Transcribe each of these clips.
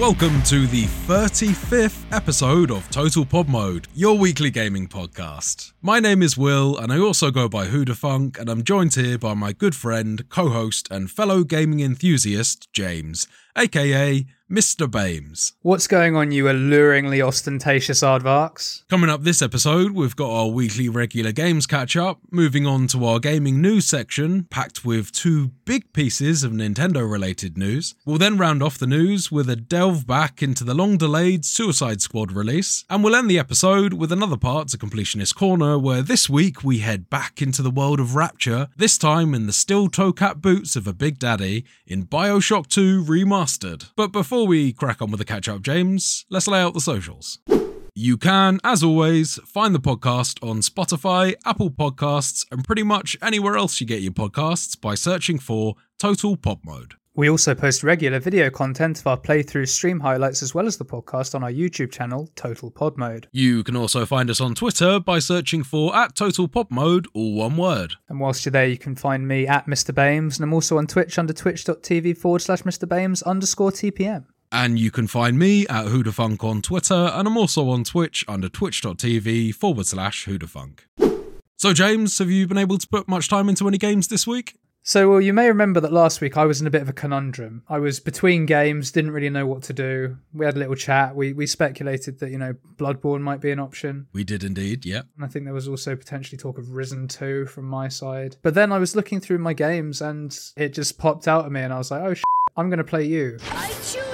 welcome to the 35th episode of Total Pod Mode, your weekly gaming podcast. My name is Will, and I also go by Whodahfunk, and I'm joined here by my good friend, co host, and fellow gaming enthusiast, James, aka Mr. Bames. What's going on, you alluringly ostentatious aardvarks? Coming up this episode, we've got our weekly regular games catch up, moving on to our gaming news section, packed with two big pieces of Nintendo related news. We'll then round off the news with a delve back into the long delayed Suicide Squad release, and we'll end the episode with another part to Completionist Corner, where this week we head back into the world of Rapture, this time in the steel toe cap boots of a Big Daddy in Bioshock 2 Remastered. But before we crack on with the catch up, James, let's lay out the socials. You can, as always, find the podcast on Spotify, Apple Podcasts, and pretty much anywhere else you get your podcasts by searching for Total Pod Mode. We also post regular video content of our playthrough stream highlights as well as the podcast on our YouTube channel, Total Pod Mode. You can also find us on Twitter by searching for at Total Pod Mode, all one word. And whilst you're there, you can find me at Mr. Bames, and I'm also on Twitch under twitch.tv forward slash Mr. Bames underscore TPM. And you can find me at Whodahfunk on Twitter, and I'm also on Twitch under twitch.tv forward slash Whodahfunk. So, James, have you been able to put much time into any games this week? So, well, you may remember that last week I was in a bit of a conundrum. I was between games, didn't really know what to do. We had a little chat. We we speculated that you know Bloodborne might be an option. We did indeed, yeah. And I think there was also potentially talk of Risen 2 from my side. But then I was looking through my games and it just popped out at me, and I was like, oh, sh- I'm going to play you. I choose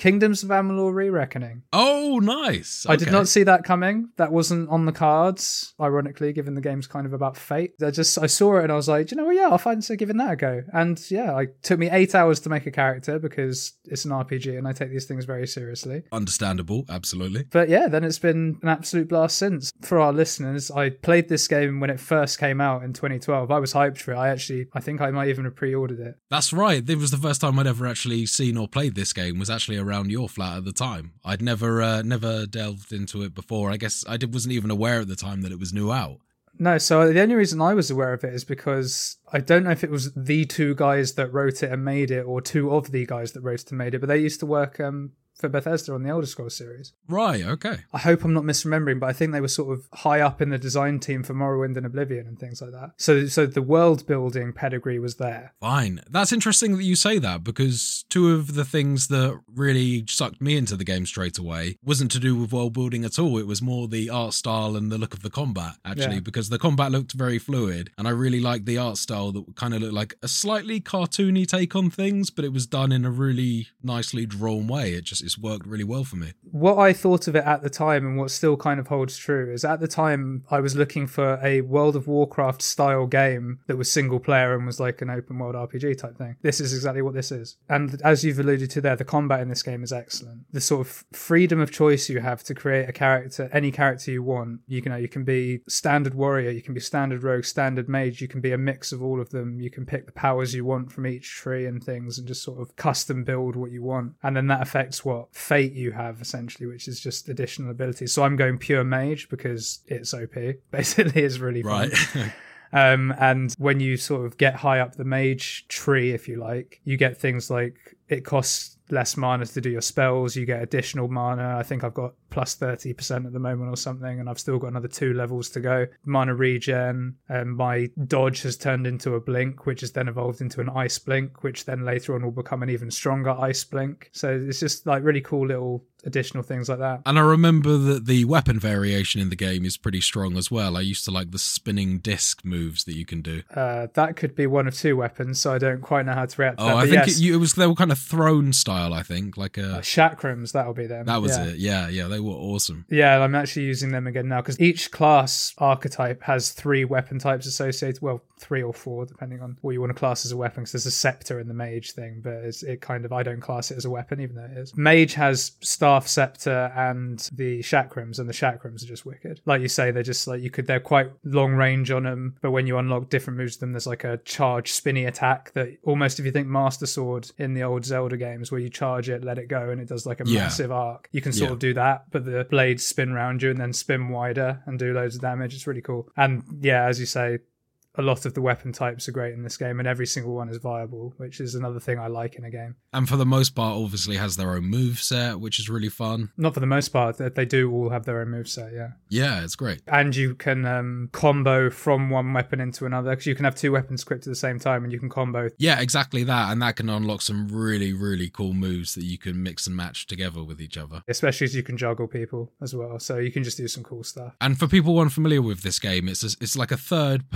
Kingdoms of Amalur Re-Reckoning. Oh, nice. Okay. I did not see that coming. That wasn't on the cards, ironically, given the game's kind of about fate. I just I saw it and I was like, you know what? Yeah, I'll fancy giving that a go. And yeah, it took me eight hours to make a character because it's an RPG and I take these things very seriously. Understandable, absolutely. But yeah, then it's been an absolute blast since. For our listeners, I played this game when it first came out in 2012. I was hyped for it. I actually, I think I might even have pre-ordered it. That's right. It was the first time I'd ever actually seen or played this game. Was actually around around your flat at the time. I'd never uh, never delved into it before. I guess I did, wasn't even aware at the time that it was new out. No, so the only reason I was aware of it is because I don't know if it was the two guys that wrote it and made it, or two of the guys that wrote it and made it, but they used to work um, for Bethesda on the Elder Scrolls series. Right, okay. I hope I'm not misremembering, but I think they were sort of high up in the design team for Morrowind and Oblivion and things like that. So so the world building pedigree was there. Fine. That's interesting that you say that because two of the things that really sucked me into the game straight away wasn't to do with world building at all. It was more the art style and the look of the combat, actually, yeah. because the combat looked very fluid and I really liked the art style that kind of looked like a slightly cartoony take on things, but it was done in a really nicely drawn way. It just it's worked really well for me. What I thought of it at the time and what still kind of holds true is at the time I was looking for a World of Warcraft style game that was single player and was like an open world RPG type thing. This is exactly what this is. And as you've alluded to there, the combat in this game is excellent. The sort of freedom of choice you have to create a character, any character you want. You can, you can be standard warrior, you can be standard rogue, standard mage, you can be a mix of all of them. You can pick the powers you want from each tree and things and just sort of custom build what you want. And then that affects what fate you have essentially, which is just additional abilities. So I'm going pure mage because it's OP. Basically, it's really fun. Right. Um, and when you sort of get high up the mage tree, if you like, you get things like it costs less mana to do your spells. You get additional mana. I think I've got plus 30% at the moment or something, and I've still got another two levels to go. Mana regen, and my dodge has turned into a blink, which has then evolved into an ice blink, which then later on will become an even stronger ice blink. So it's just like really cool little additional things like that. And I remember that the weapon variation in the game is pretty strong as well. I used to like the spinning disc moves that you can do. Uh, that could be one of two weapons, so I don't quite know how to react to oh, that. I think yes. it, it, was they were kind of throne style. I think like a chakrams. That'll be them. That was yeah. it. Yeah, yeah, they were awesome. Yeah, I'm actually using them again now because each class archetype has three weapon types associated. Well, three or four depending on what you want to class as a weapon. Because there's a scepter in the mage thing, but it kind of I don't class it as a weapon, even though it is. Mage has staff, scepter, and the chakrams, and the chakrams are just wicked. Like you say, they're just like you could. They're quite long range on them, but when you unlock different moves, to them there's like a charge spinny attack that almost if you think Master Sword in the old Zelda games, where you charge it, let it go, and it does like a yeah. massive arc. You can sort yeah. of do that, but the blades spin around you and then spin wider and do loads of damage. It's really cool. And yeah, as you say, a lot of the weapon types are great in this game, and every single one is viable, which is another thing I like in a game. And for the most part, obviously has their own move set, which is really fun. Not for the most part, they do all have their own move set, yeah. Yeah, it's great. And you can um, combo from one weapon into another because you can have two weapons equipped at the same time, and you can combo. Yeah, exactly that, and that can unlock some really, really cool moves that you can mix and match together with each other. Especially as you can juggle people as well, so you can just do some cool stuff. And for people unfamiliar with this game, it's a, it's like a third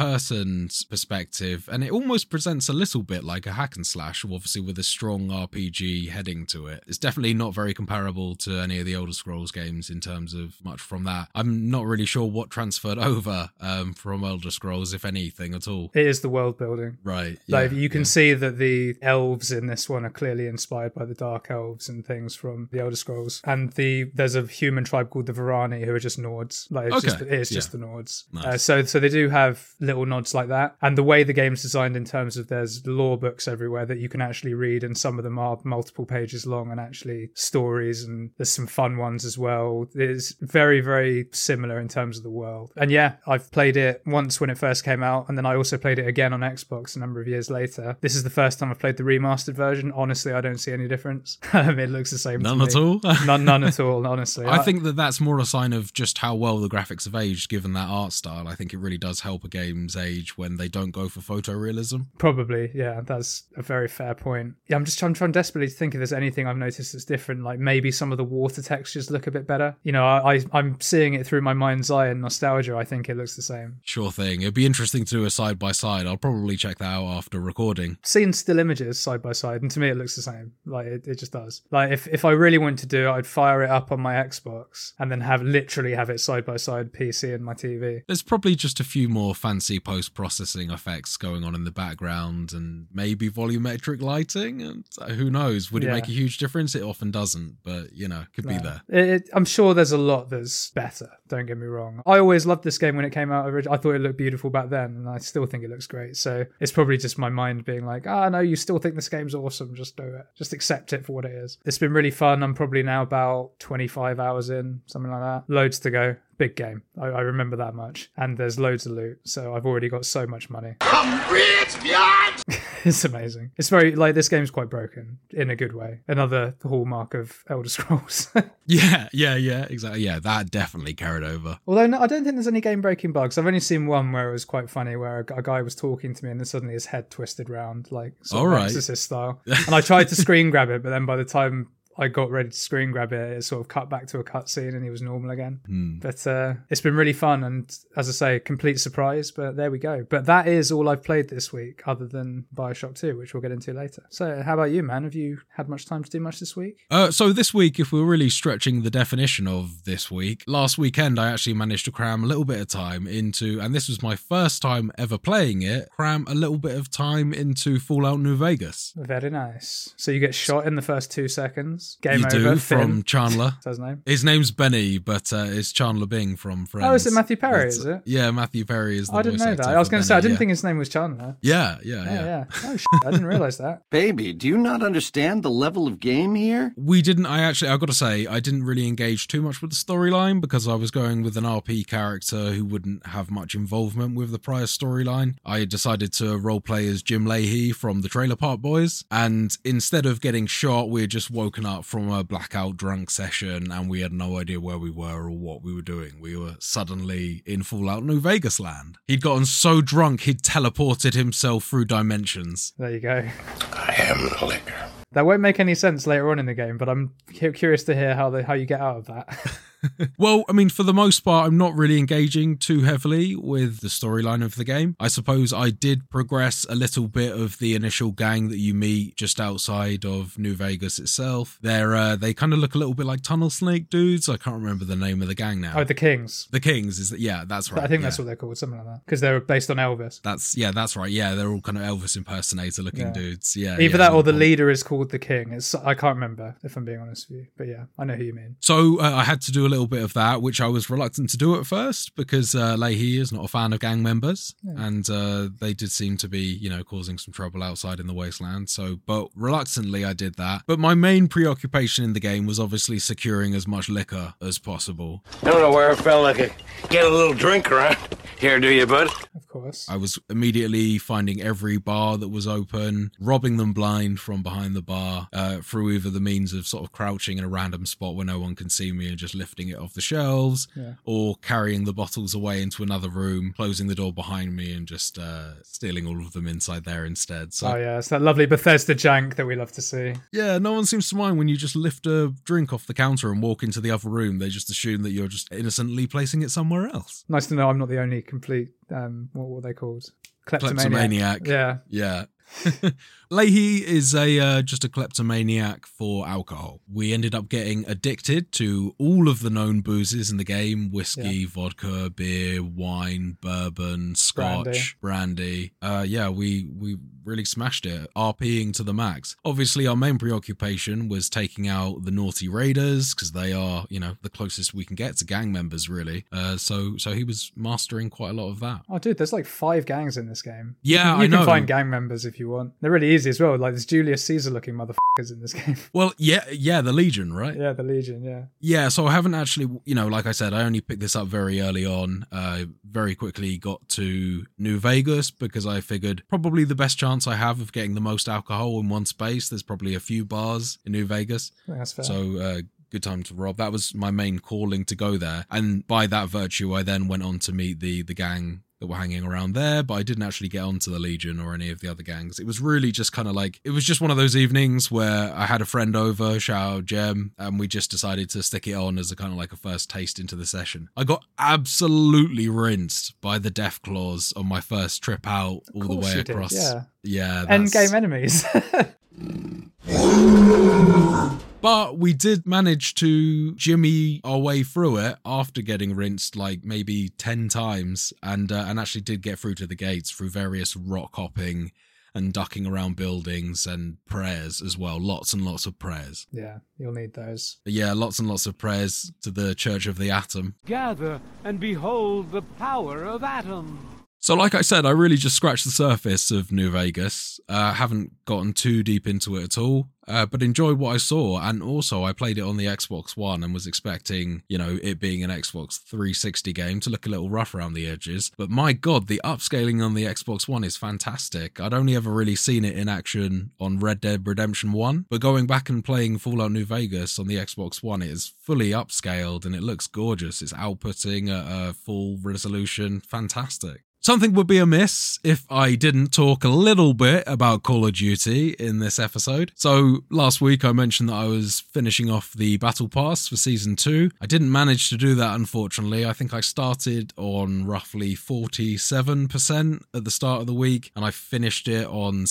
person's perspective, and it almost presents a little bit like a hack and slash, obviously with a strong RPG heading to it. It's definitely not very comparable to any of the Elder Scrolls games in terms of much from that. I'm not really sure what transferred over um, from Elder Scrolls, if anything at all. It is the world building. Right. Like you can yeah. see that the elves in this one are clearly inspired by the dark elves and things from the Elder Scrolls. And the there's a human tribe called the Varani who are just Nords. Like it's Okay, just it's just yeah. the Nords. Nice. Uh, so so they do have little nods like that. And the way the game's designed in terms of there's lore books everywhere that you can actually read, and some of them are multiple pages long and actually stories, and there's some fun ones as well. It's very very similar in terms of the world. And yeah, I've played it once when it first came out, and then I also played it again on Xbox a number of years later. This is the first time I've played the remastered version. Honestly, I don't see any difference. Um, it looks the same. to None at all. none, none at all. Honestly, I think that that's more a sign of just how well the graphics have aged, given that art style. I think it really does help a game's age when they don't go for photorealism. Probably, yeah, that's a very fair point. Yeah, I'm just trying, trying desperately to think if there's anything I've noticed that's different. Like maybe some of the water textures look a bit better. You know, I, I I'm seeing it through my mind's eye and nostalgia. I think it looks the same. Sure thing. It'd be interesting to do a side by side. I'll probably check that out after recording. Seeing still images side by side, and to me it looks the same. Like it, it just does. Like if if I really wanted to do it, I'd fire it up on my Xbox and then have literally have it side by side PC and my TV. There's probably just a few more fancy post processing effects going on in the background and maybe volumetric lighting. And uh, who knows? Would it make a huge difference? It often doesn't, but you know, could be there. It, it- I'm sure there's a lot that's better. Don't get me wrong. I always loved this game when it came out. I thought it looked beautiful back then, and I still think it looks great. So it's probably just my mind being like, ah, no, you still think this game's awesome. Just do it. Just accept it for what it is. It's been really fun. I'm probably now about 25 hours in, something like that. Loads to go. Big game. I, I remember that much. And there's loads of loot. So I've already got so much money. it's amazing. It's very like this game's quite broken in a good way. Another hallmark of Elder Scrolls. Yeah, yeah, yeah, exactly. Yeah, that definitely carried over. Although no, I don't think there's any game breaking bugs. I've only seen one where it was quite funny, where a, a guy was talking to me and then suddenly his head twisted round, like sort All of right. Exorcist style. And I tried to screen grab it, but then by the time I got ready to screen grab it, it sort of cut back to a cutscene and he was normal again. Hmm. But uh, it's been really fun and, as I say, complete surprise. But there we go. But that is all I've played this week, other than Bioshock 2, which we'll get into later. So, how about you, man? Have you had much time to do much this week? Uh, so this week, if we're really stretching the definition of this week, last weekend I actually managed to cram a little bit of time into, and this was my first time ever playing it, cram a little bit of time into Fallout New Vegas. Very nice. So you get shot in the first two seconds. Game you over. do from Chandler. That's his name. His name's Benny, but uh, it's Chandler Bing from Friends. Oh, is it Matthew Perry, But, is it? Yeah, Matthew Perry is the I didn't voice know that. I was going to say I didn't yeah. think his name was Chandler. Yeah, yeah, Yeah, yeah. yeah. Oh, shit, I didn't realize that. Baby, do you not understand the level of game here? We didn't. I actually, I've got to say, I didn't really engage too much with the storyline because I was going with an RP character who wouldn't have much involvement with the prior storyline. I decided to roleplay as Jim Lahey from the Trailer Park Boys, and instead of getting shot, we're just woken up from a blackout drunk session and we had no idea where we were or what we were doing. We were suddenly in Fallout New Vegas land. He'd gotten so drunk he'd teleported himself through dimensions. There you go. I am the liquor. That won't make any sense later on in the game, but I'm curious to hear how they, how you get out of that. Well, I mean, for the most part, I'm not really engaging too heavily with the storyline of the game. I suppose I did progress a little bit of the initial gang that you meet just outside of New Vegas itself. They're uh, they kind of look a little bit like Tunnel Snake dudes. I can't remember the name of the gang now. oh, the Kings. the Kings is that? Yeah, that's right. I think yeah. that's what they're called, something like that, because they're based on Elvis. That's yeah, that's right. Yeah, they're all kind of Elvis impersonator looking Yeah. dudes. Yeah, Either yeah, that or the leader is called the King. It's I can't remember if I'm being honest with you, but yeah, I know who you mean. So uh, I had to do a little bit of that, which I was reluctant to do at first because uh, Lahey is not a fan of gang members, and uh, they did seem to be, you know, causing some trouble outside in the wasteland. So, but reluctantly, I did that. But my main preoccupation in the game was obviously securing as much liquor as possible. I Don't know where a fella could get a little drink around here, do you, bud? Of course. I was immediately finding every bar that was open, robbing them blind from behind the bar uh, through either the means of sort of crouching in a random spot where no one can see me and just lifting it off the shelves, Yeah. or carrying the bottles away into another room, closing the door behind me, and just uh, stealing all of them inside there instead. So Oh yeah, it's that lovely Bethesda jank that we love to see. yeah, no one seems to mind when you just lift a drink off the counter and walk into the other room. They just assume that you're just innocently placing it somewhere else. Nice to know I'm not the only complete um what were they called? Kleptomaniac. Kleptomaniac. Yeah. Yeah. Lahey is a uh, just a kleptomaniac for alcohol. We ended up getting addicted to all of the known boozes in the game: whiskey, vodka, beer, wine, bourbon, scotch, brandy. Uh, yeah, we we really smashed it, RPing to the max. Obviously, our main preoccupation was taking out the naughty raiders because they are, you know, the closest we can get to gang members, really. Uh, so so he was mastering quite a lot of that. Oh dude, there's like five gangs in this game. Yeah, you I can know. find gang members if you want. They're really easy as well. Like there's Julius Caesar looking motherfuckers in this game. Well, yeah, yeah, the Legion, right? yeah, the Legion. Yeah. Yeah, so I haven't actually, you know, like I said, I only picked this up very early on. Uh, very quickly got to New Vegas because I figured probably the best chance I have of getting the most alcohol in one space. There's probably a few bars in New Vegas, that's fair. so uh, good time to rob. That was my main calling to go there, and by that virtue, I then went on to meet the the gang that were hanging around there, but I didn't actually get onto the Legion or any of the other gangs. It was really just kind of like it was just one of those evenings where I had a friend over, shout out Jem, and we just decided to stick it on as a kind of like a first taste into the session. I got absolutely rinsed by the deathclaws on my first trip out all the way you did, across. yeah. yeah, End game enemies. But we did manage to jimmy our way through it after getting rinsed like maybe 10 times and uh, and actually did get through to the gates through various rock hopping and ducking around buildings and prayers as well. Lots and lots of prayers. yeah, you'll need those. Yeah, lots and lots of prayers to the Church of the Atom. Gather and behold the power of Atom. So, like I said, I really just scratched the surface of New Vegas. Uh, haven't gotten too deep into it at all, uh, but enjoyed what I saw. And also, I played it on the Xbox One and was expecting, you know, it being an Xbox 360 game to look a little rough around the edges. But my God, the upscaling on the Xbox One is fantastic. I'd only ever really seen it in action on Red Dead Redemption 1, but going back and playing Fallout New Vegas on the Xbox One, it is fully upscaled and it looks gorgeous. It's outputting at a full resolution. Fantastic. Something would be amiss if I didn't talk a little bit about Call of Duty in this episode. So, last week I mentioned that I was finishing off the Battle Pass for Season 2. I didn't manage to do that, unfortunately. I think I started on roughly 47% at the start of the week, and I finished it on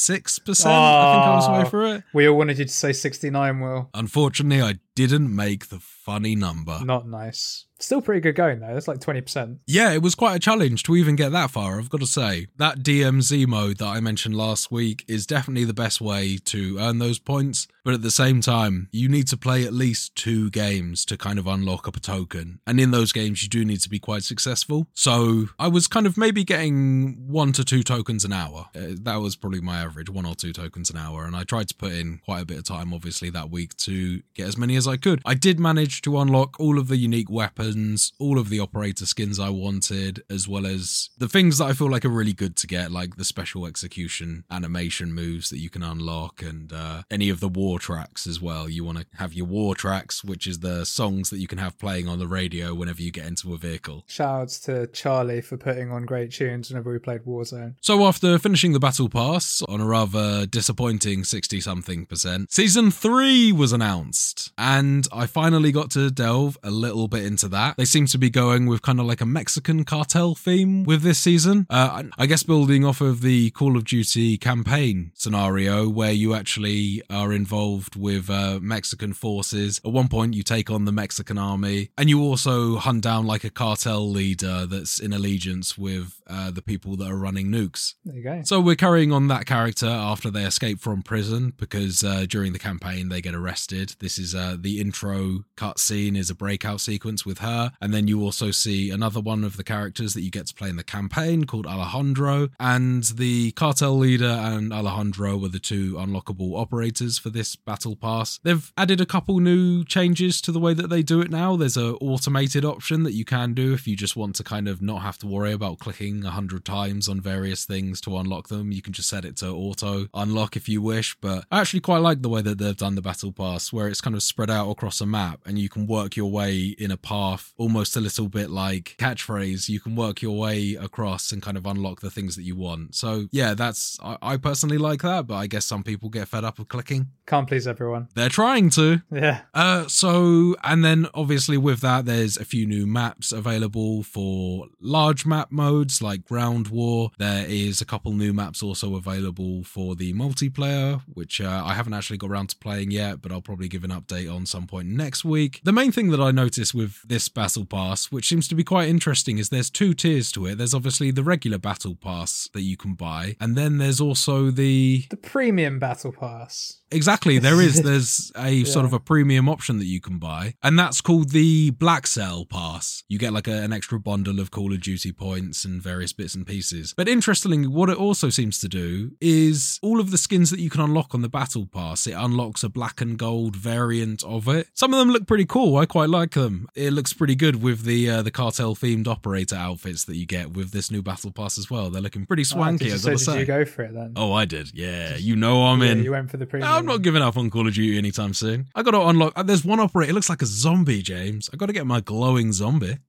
66%. I think I was way Oh. through it. We all wanted you to say 69, Will. Unfortunately, I didn't make the funny number. Not nice. Still pretty good going though. That's like 20%. Yeah, it was quite a challenge to even get that far, I've got to say. That DMZ mode that I mentioned last week is definitely the best way to earn those points, but at the same time, you need to play at least two games to kind of unlock up a token. And in those games, you do need to be quite successful. So I was kind of maybe getting one to two tokens an hour. Uh, that was probably my average, one or two tokens an hour. And I tried to put in quite a bit of time, obviously, that week to get as many as I could. I did manage to unlock all of the unique weapons, all of the operator skins I wanted, as well as the things that I feel like are really good to get, like the special execution animation moves that you can unlock, and uh, any of the war tracks as well. You want to have your war tracks, which is the songs that you can have playing on the radio whenever you get into a vehicle. Shoutouts to Charlie for putting on great tunes whenever we played Warzone. So after finishing the battle pass on a rather disappointing 60 something percent, season 3 was announced and I finally got to delve a little bit into that. They seem to be going with kind of like a Mexican cartel theme with this season. Uh, I guess building off of the Call of Duty campaign scenario where you actually are involved involved with uh, Mexican forces. At one point, you take on the Mexican army, and you also hunt down like a cartel leader that's in allegiance with uh, the people that are running nukes. There you go. So we're carrying on that character after they escape from prison because uh, during the campaign they get arrested. This is uh, the intro cutscene is a breakout sequence with her, and then you also see another one of the characters that you get to play in the campaign called Alejandro, and the cartel leader and Alejandro were the two unlockable operators for this battle pass. They've added a couple new changes to the way that they do it now. There's a automated option that you can do if you just want to kind of not have to worry about clicking a hundred times on various things to unlock them. You can just set it to auto unlock if you wish. But I actually quite like the way that they've done the battle pass, where it's kind of spread out across a map and you can work your way in a path, almost a little bit like catchphrase. You can work your way across and kind of unlock the things that you want. So yeah, that's I, I personally like that, but I guess some people get fed up with clicking. Please everyone. They're trying to. Yeah. Uh, so, and then obviously with that, there's a few new maps available for large map modes like Ground War. There is a couple new maps also available for the multiplayer, which uh, I haven't actually got around to playing yet, but I'll probably give an update on some point next week. The main thing that I noticed with this Battle Pass, which seems to be quite interesting, is there's two tiers to it. There's obviously the regular Battle Pass that you can buy, and then there's also the The premium battle pass. Exactly. There is. There's a sort of a premium option that you can buy, and that's called the Black Cell Pass. You get like a, an extra bundle of Call of Duty points and various bits and pieces. But interestingly, what it also seems to do is all of the skins that you can unlock on the Battle Pass, it unlocks a black and gold variant of it. Some of them look pretty cool. I quite like them. It looks pretty good with the uh, the cartel themed operator outfits that you get with this new Battle Pass as well. They're looking pretty swanky. did you, so did you go for it then? Oh, I did. Yeah, you know I'm Yeah, in. you went for the premium. I'm not giving up on Call of Duty anytime soon. I got to unlock. uh, There's one operator. It looks like a zombie, James. I got to get my glowing zombie.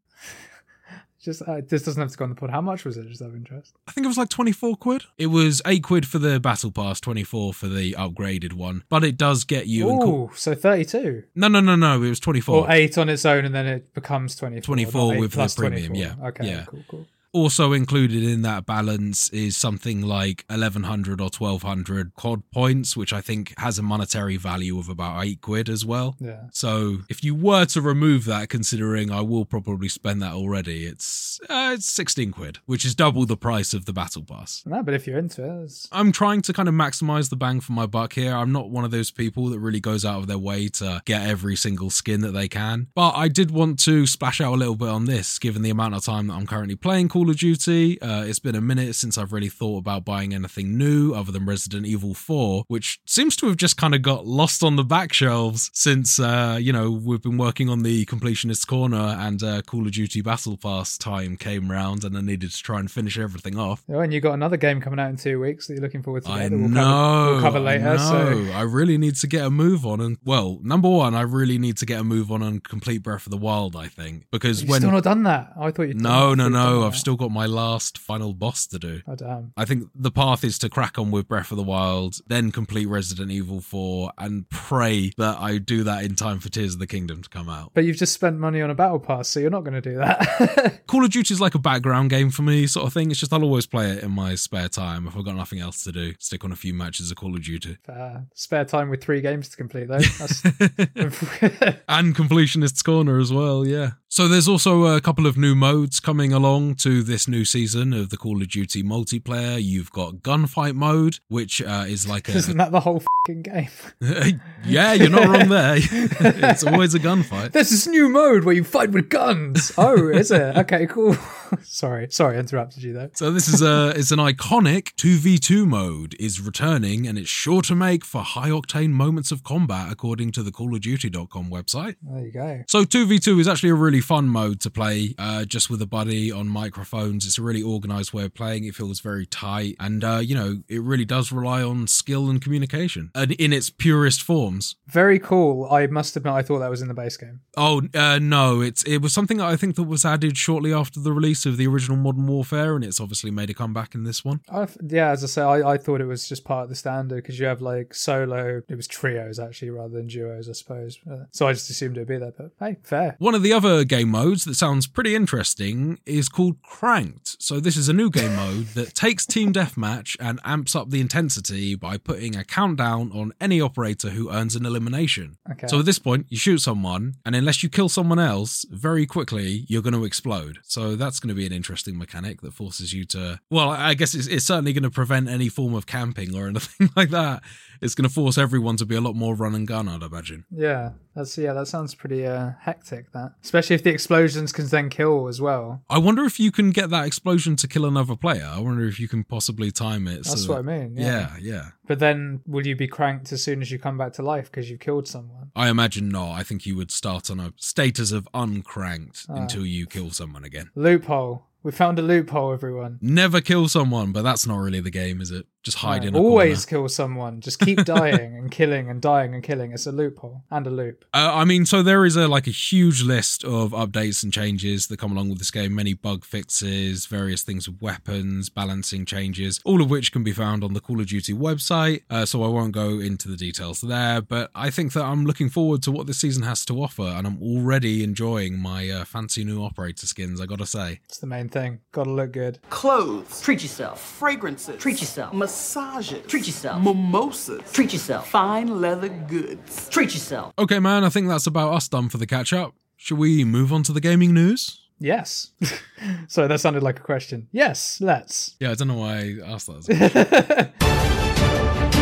Just uh, this doesn't have to go on the pod. How much was it? Just out of interest. I think it was like 24 quid. It was 8 quid for the Battle Pass, 24 for the upgraded one. But it does get you. Call- Oh, so thirty-two no, no, no, no. It was 24. or eight on its own, and then it becomes twenty-four. 24 with the premium, 24. yeah, Okay. yeah. Cool. Cool. Also included in that balance is something like 1100 or 1200 COD points, which I think has a monetary value of about 8 quid as well. Yeah. So if you were to remove that, considering I will probably spend that already, it's uh, it's 16 quid, which is double the price of the battle pass. No, but if you're into it, it's, I'm trying to kind of maximize the bang for my buck here. I'm not one of those people that really goes out of their way to get every single skin that they can. But I did want to splash out a little bit on this, given the amount of time that I'm currently playing Call of Duty. Uh, it's been a minute since I've really thought about buying anything new other than Resident Evil 4, which seems to have just kind of got lost on the back shelves since, uh, you know, we've been working on the Completionist Corner and uh, Call of Duty Battle Pass time came round and I needed to try and finish everything off. oh, and you got another game coming out in two weeks that you're looking forward to. I that we'll know. Cover, we'll cover I later. So. I really need to get a move on, and well, number one, I really need to get a move on on complete Breath of the Wild. I think because you've when still not done that. I thought you'd. no, no, no, I've still got my last final boss to do. Oh damn. I think the path is to crack on with Breath of the Wild, then complete Resident Evil 4, and pray that I do that in time for Tears of the Kingdom to come out. But you've just spent money on a battle pass, so you're not going to do that. Call of Duty is like a background game for me, sort of thing. It's just I'll always play it in my spare time if I've got nothing else to do. Stick on a few matches of Call of Duty. uh, spare time with three games to complete though. And completionist's corner as well yeah so there's also a couple of new modes coming along to this new season of the call of duty multiplayer you've got gunfight mode which uh, is like a isn't that the whole fucking game? yeah you're not wrong there it's always a gunfight There's this new mode where you fight with guns. Oh, is it? Okay, cool. sorry, sorry, I interrupted you there. so this is a it's an iconic 2v2 mode is returning and it's sure to make for high octane moments of combat according to the callofduty.com website There you go. So 2v2 is actually a really fun mode to play uh, just with a buddy on microphones. It's a really organized way of playing. It feels very tight. And, uh, you know, it really does rely on skill and communication and in its purest forms. Very cool. I must admit, I thought that was in the base game. Oh, uh, no, it's it was something that I think that was added shortly after the release of the original Modern Warfare, and it's obviously made a comeback in this one. I've, yeah, as I say, I, I thought it was just part of the standard because you have like solo. It was trios actually rather than duos, I suppose. Uh, so I just assumed it'd be there. But hey, fair. One of the other game modes that sounds pretty interesting is called Cranked. So this is a new game mode that takes Team Deathmatch and amps up the intensity by putting a countdown on any operator who earns an elimination. Okay. So at this point, you shoot someone, and unless you kill someone else, very quickly you're going to explode. So that's going to be an interesting mechanic that forces you to. Well, I guess it's, it's certainly going to prevent any form of camping or anything like that. It's going to force everyone to be a lot more run and gun, I'd imagine. Yeah, that's yeah. That sounds pretty uh, hectic. That, especially if the explosions can then kill as well. I wonder if you can get that explosion to kill another player. I wonder if you can possibly time it. That's so what I mean. Yeah. Yeah, yeah. But then, will you be cranked as soon as you come back to life because you've killed someone? I imagine not. I think you would start on a status of uncranked until you kill someone again. Loophole. We found a loophole, everyone. Never kill someone, but that's not really the game, is it? Just hide No, in a always corner. kill someone. Just keep dying and killing and dying and killing. It's a loophole and a loop. Uh, I mean, so there is a like a huge list of updates and changes that come along with this game. Many bug fixes, various things with weapons, balancing changes, all of which can be found on the Call of Duty website. Uh, so I won't go into the details there, but I think that I'm looking forward to what this season has to offer, and I'm already enjoying my uh, fancy new operator skins. I gotta say. It's the main thing. Gotta look good. Clothes, Treat yourself. fragrances, Treat yourself. massages, Treat yourself. mimosas, Treat yourself. fine leather goods. Treat yourself. Okay, man, I think that's about us done for the catch up. Should we move on to the gaming news? Yes. Sorry, that sounded like a question. Yes, let's. Yeah, I don't know why I asked that.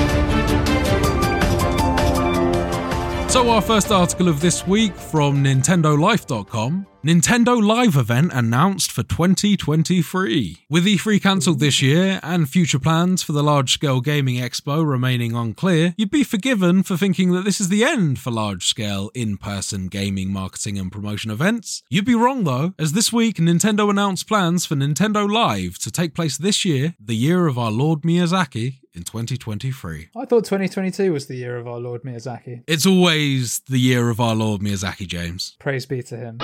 So, our first article of this week from NintendoLife.com Nintendo Live event announced for 2023. With E3 cancelled this year and future plans for the large scale gaming expo remaining unclear, you'd be forgiven for thinking that this is the end for large scale in person gaming marketing and promotion events. You'd be wrong though, as this week Nintendo announced plans for Nintendo Live to take place this year, the year of our Lord Miyazaki, in 2023. I thought 2022 was the year of our Lord Miyazaki. It's always the year of our Lord Miyazaki, James. Praise be to him.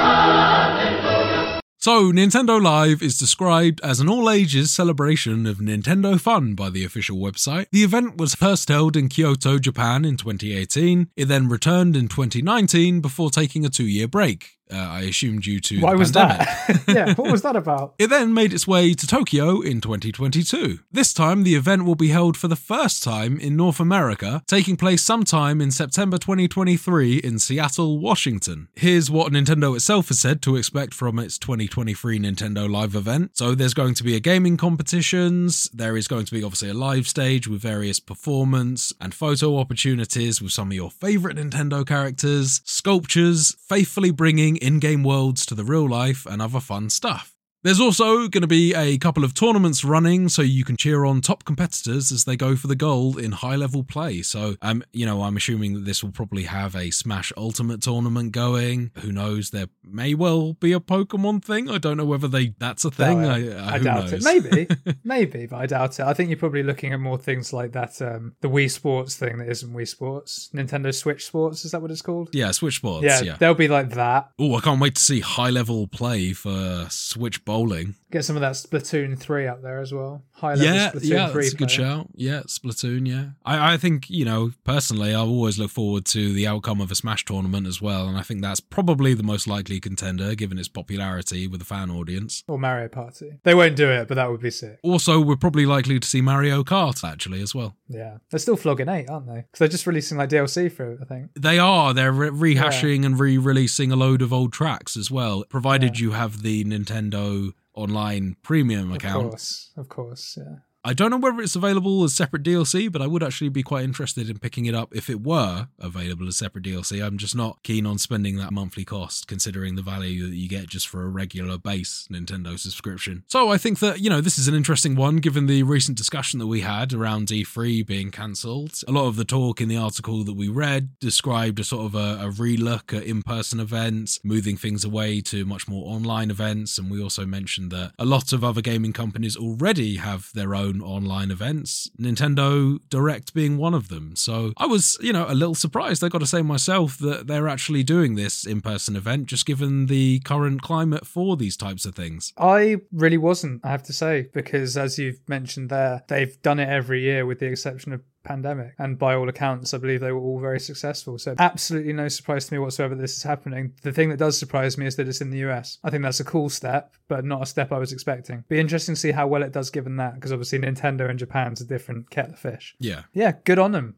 So, Nintendo Live is described as an all ages celebration of Nintendo fun by the official website. The event was first held in Kyoto, Japan in 2018. It then returned in 2019 before taking a two year break. Uh, I assume due to Why was pandemic. that? yeah, what was that about? It then made its way to Tokyo in 2022. This time, the event will be held for the first time in North America, taking place sometime in September 2023 in Seattle, Washington. Here's what Nintendo itself has said to expect from its 2023 Nintendo Live event. So, there's going to be a gaming competitions, there is going to be obviously a live stage with various performance and photo opportunities with some of your favorite Nintendo characters, sculptures, faithfully bringing in game worlds to the real life, and other fun stuff. There's also going to be a couple of tournaments running so you can cheer on top competitors as they go for the gold in high level play. So, um, you know, I'm assuming that this will probably have a Smash Ultimate tournament going. Who knows? There may well be a Pokemon thing. I don't know whether they that's a thing. No, I, I, uh, I doubt knows? it. Maybe, maybe, but I doubt it. I think you're probably looking at more things like that. Um, the Wii Sports thing that isn't Wii Sports, Nintendo Switch Sports. Is that what it's called? yeah, Switch Sports. yeah, Yeah. they'll be like that. Oh, I can't wait to see high level play for Switch bowling. Get some of that Splatoon three up there as well. High level yeah, Splatoon yeah, three. that's a good shout. Yeah, Splatoon. Yeah, I, I think you know personally, I always look forward to the outcome of a Smash tournament as well, and I think that's probably the most likely contender given its popularity with the fan audience. Or Mario Party. They won't do it, but that would be sick. Also, we're probably likely to see Mario Kart actually as well. Yeah, they're still flogging eight, aren't they? Because they're just releasing like DLC for it. I think. They are. They're re- rehashing and re-releasing a load of old tracks as well, provided you have the Nintendo Online Premium account. Of course, of course. Yeah. I don't know whether it's available as separate DLC, but I would actually be quite interested in picking it up if it were available as separate DLC. I'm just not keen on spending that monthly cost, considering the value that you get just for a regular base Nintendo subscription. So I think that, you know, this is an interesting one given the recent discussion that we had around E3 being cancelled. A lot of the talk in the article that we read described a sort of a, a relook at in person events, moving things away to much more online events. And we also mentioned that a lot of other gaming companies already have their own own online events, Nintendo Direct being one of them. So I was, you know, a little surprised, I got to say myself, that they're actually doing this in person event, just given the current climate for these types of things. I really wasn't, I have to say, because as you've mentioned there, they've done it every year with the exception of pandemic. And by all accounts i believe they were all very successful. So absolutely no surprise to me whatsoever this is happening. The thing that does surprise me is that it's in the us i think that's a cool step but not a step i was expecting. Be interesting to see how well it does given that because obviously nintendo and japan's a different kettle of fish. Yeah. yeah good on them.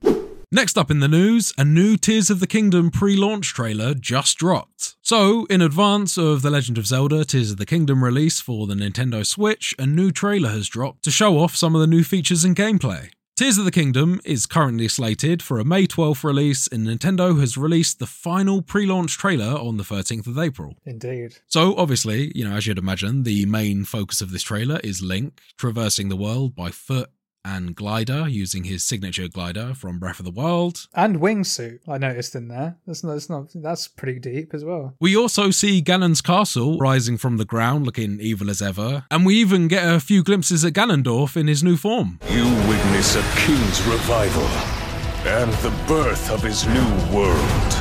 Next up in the news, a new Tears of the Kingdom pre launch trailer just dropped. So, in advance of The Legend of Zelda Tears of the Kingdom release for the Nintendo Switch, a new trailer has dropped to show off some of the new features and gameplay. Tears of the Kingdom is currently slated for a May 12th release, and Nintendo has released the final pre launch trailer on the 13th of April. indeed So, obviously, you know, as you'd imagine, the main focus of this trailer is Link traversing the world by foot and glider using his signature glider from Breath of the Wild. and wingsuit i noticed in there that's not that's not that's pretty deep as well We also see Ganon's castle rising from the ground looking evil as ever, and we even get a few glimpses at Ganondorf in his new form. You witness a king's revival and the birth of his new world.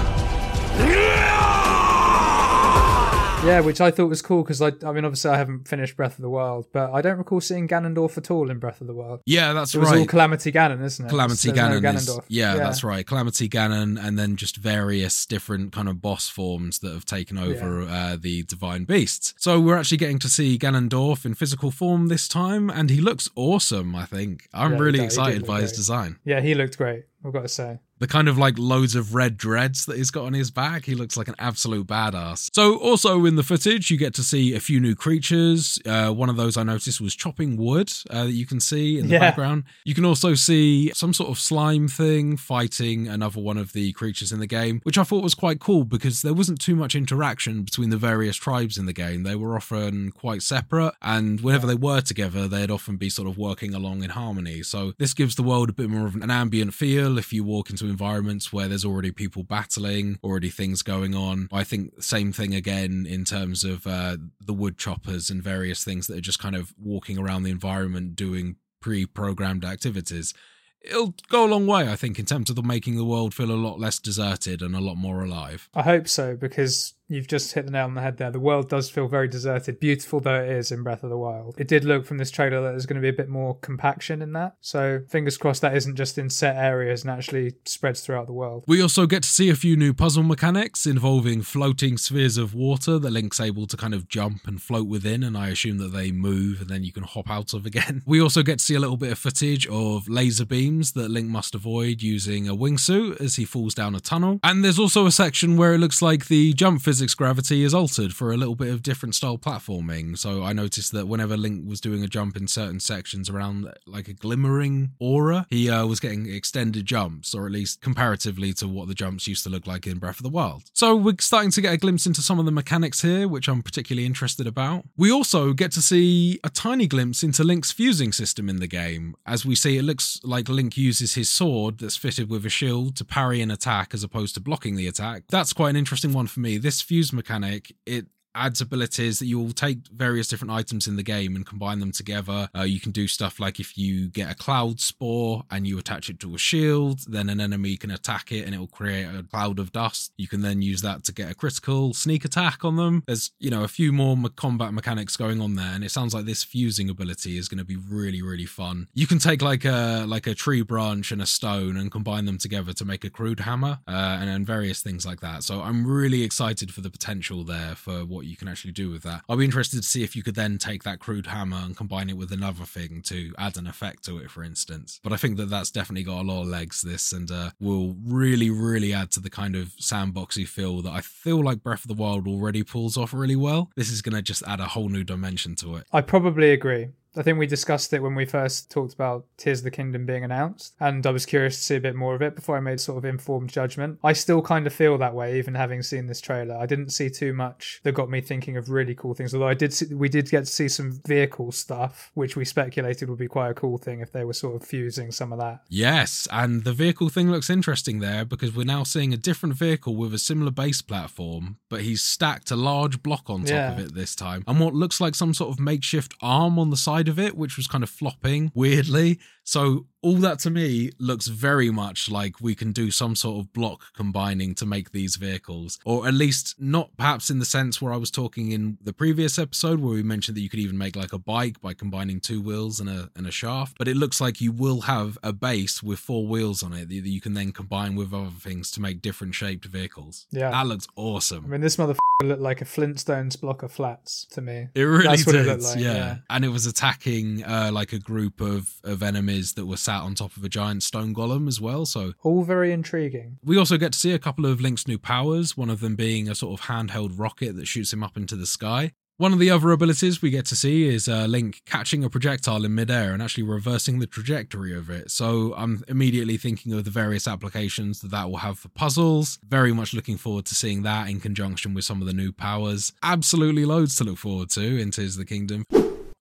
Yeah, which I thought was cool because I, I mean, obviously I haven't finished Breath of the Wild, but I don't recall seeing Ganondorf at all in Breath of the Wild. Yeah, that's It was all Calamity Ganon, isn't it? Calamity There's no Ganon is Ganondorf. yeah, that's right. Calamity Ganon, and then just various different kind of boss forms that have taken over uh, the divine beasts. So we're actually getting to see Ganondorf in physical form this time, and he looks awesome. I think I'm Yeah, really does. He did excited by his design. Yeah, he looked great. I've got to say. The kind of like loads of red dreads that he's got on his back. He looks like an absolute badass. So, also in the footage, you get to see a few new creatures. Uh, one of those I noticed was chopping wood uh, that you can see in the Yeah. background. You can also see some sort of slime thing fighting another one of the creatures in the game, which I thought was quite cool because there wasn't too much interaction between the various tribes in the game. They were often quite separate, and whenever they were together, they'd often be sort of working along in harmony. So, this gives the world a bit more of an ambient feel if you walk into environments where there's already people battling, already things going on. I think same thing again in terms of uh, the wood choppers and various things that are just kind of walking around the environment doing pre-programmed activities. It'll go a long way, I think, in terms of making the world feel a lot less deserted and a lot more alive. I hope so because you've just hit the nail on the head there. The world does feel very deserted, beautiful though it is in Breath of the Wild. It did look from this trailer that there's going to be a bit more compaction in that. So fingers crossed that isn't just in set areas and actually spreads throughout the world. We also get to see a few new puzzle mechanics involving floating spheres of water that Link's able to kind of jump and float within, and I assume that they move and then you can hop out of again. We also get to see a little bit of footage of laser beams that Link must avoid using a wingsuit as he falls down a tunnel. And there's also a section where it looks like the jump physics gravity is altered for a little bit of different style platforming. So I noticed that whenever Link was doing a jump in certain sections around like a glimmering aura, he uh, was getting extended jumps, or at least comparatively to what the jumps used to look like in Breath of the Wild. So we're starting to get a glimpse into some of the mechanics here, which I'm particularly interested about. We also get to see a tiny glimpse into Link's fusing system in the game. As we see, it looks like Link uses his sword that's fitted with a shield to parry an attack as opposed to blocking the attack. That's quite an interesting one for me. This fuse mechanic, it adds abilities that you will take various different items in the game and combine them together. Uh, you can do stuff like if you get a cloud spore and you attach it to a shield, then an enemy can attack it and it will create a cloud of dust. You can then use that to get a critical sneak attack on them. There's, you know, a few more combat mechanics going on there, and it sounds like this fusing ability is going to be really, really fun. You can take like a like a tree branch and a stone and combine them together to make a crude hammer, uh, and, and various things like that. So I'm really excited for the potential there for what you can actually do with that. I'll be interested to see if you could then take that crude hammer and combine it with another thing to add an effect to it, for instance. But I think that that's definitely got a lot of legs. This and uh, will really, really add to the kind of sandboxy feel that I feel like Breath of the Wild already pulls off really well. This is going to just add a whole new dimension to it. I probably agree. I think we discussed it when we first talked about Tears of the Kingdom being announced, and I was curious to see a bit more of it before I made sort of informed judgment. I still kind of feel that way, even having seen this trailer. I didn't see too much that got me thinking of really cool things. Although I did, see, we did get to see some vehicle stuff, which we speculated would be quite a cool thing if they were sort of fusing some of that. Yes, and the vehicle thing looks interesting there because we're now seeing a different vehicle with a similar base platform, but he's stacked a large block on top Yeah. of it this time, and what looks like some sort of makeshift arm on the side side of it, which was kind of flopping weirdly. So all that to me looks very much like we can do some sort of block combining to make these vehicles, or at least not perhaps in the sense where I was talking in the previous episode where we mentioned that you could even make like a bike by combining two wheels and a and a shaft. But it looks like you will have a base with four wheels on it that you can then combine with other things to make different shaped vehicles. Yeah. that looks awesome. I mean, this motherfucker looked like a Flintstones block of flats to me. It really That's what did, it like, yeah. yeah. And it was attacking uh, like a group of, of enemies that were sat on top of a giant stone golem as well. So All very intriguing. we also get to see a couple of Link's new powers, one of them being a sort of handheld rocket that shoots him up into the sky. One of the other abilities we get to see is uh, Link catching a projectile in midair and actually reversing the trajectory of it. So I'm immediately thinking of the various applications that that will have for puzzles. Very much looking forward to seeing that in conjunction with some of the new powers. Absolutely loads to look forward to in Tears of the Kingdom.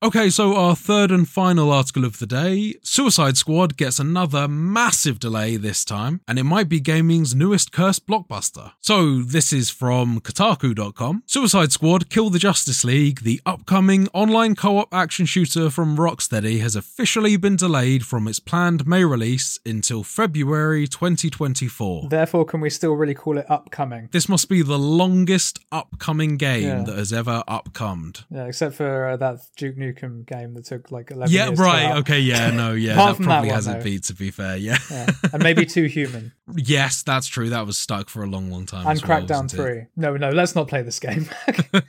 Okay, so our third and final article of the day Suicide Squad gets another massive delay this time, and it might be gaming's newest cursed blockbuster. So, this is from Kotaku.com. Suicide Squad Kill the Justice League, the upcoming online co op action shooter from Rocksteady, has officially been delayed from its planned May release until February 2024. Therefore, can we still really call it upcoming? This must be the longest upcoming game Yeah. that has ever upcomed. Yeah, except for uh, that Duke Nukem game that took like 11 Yeah, right. Okay, yeah, no, yeah. Apart that from that probably one, hasn't though. beat, to be fair. Yeah. Yeah. And maybe Too Human yes, that's true. That was stuck for a long, long time. and well, Crackdown wasn't it? 3. No, no, let's not play this game.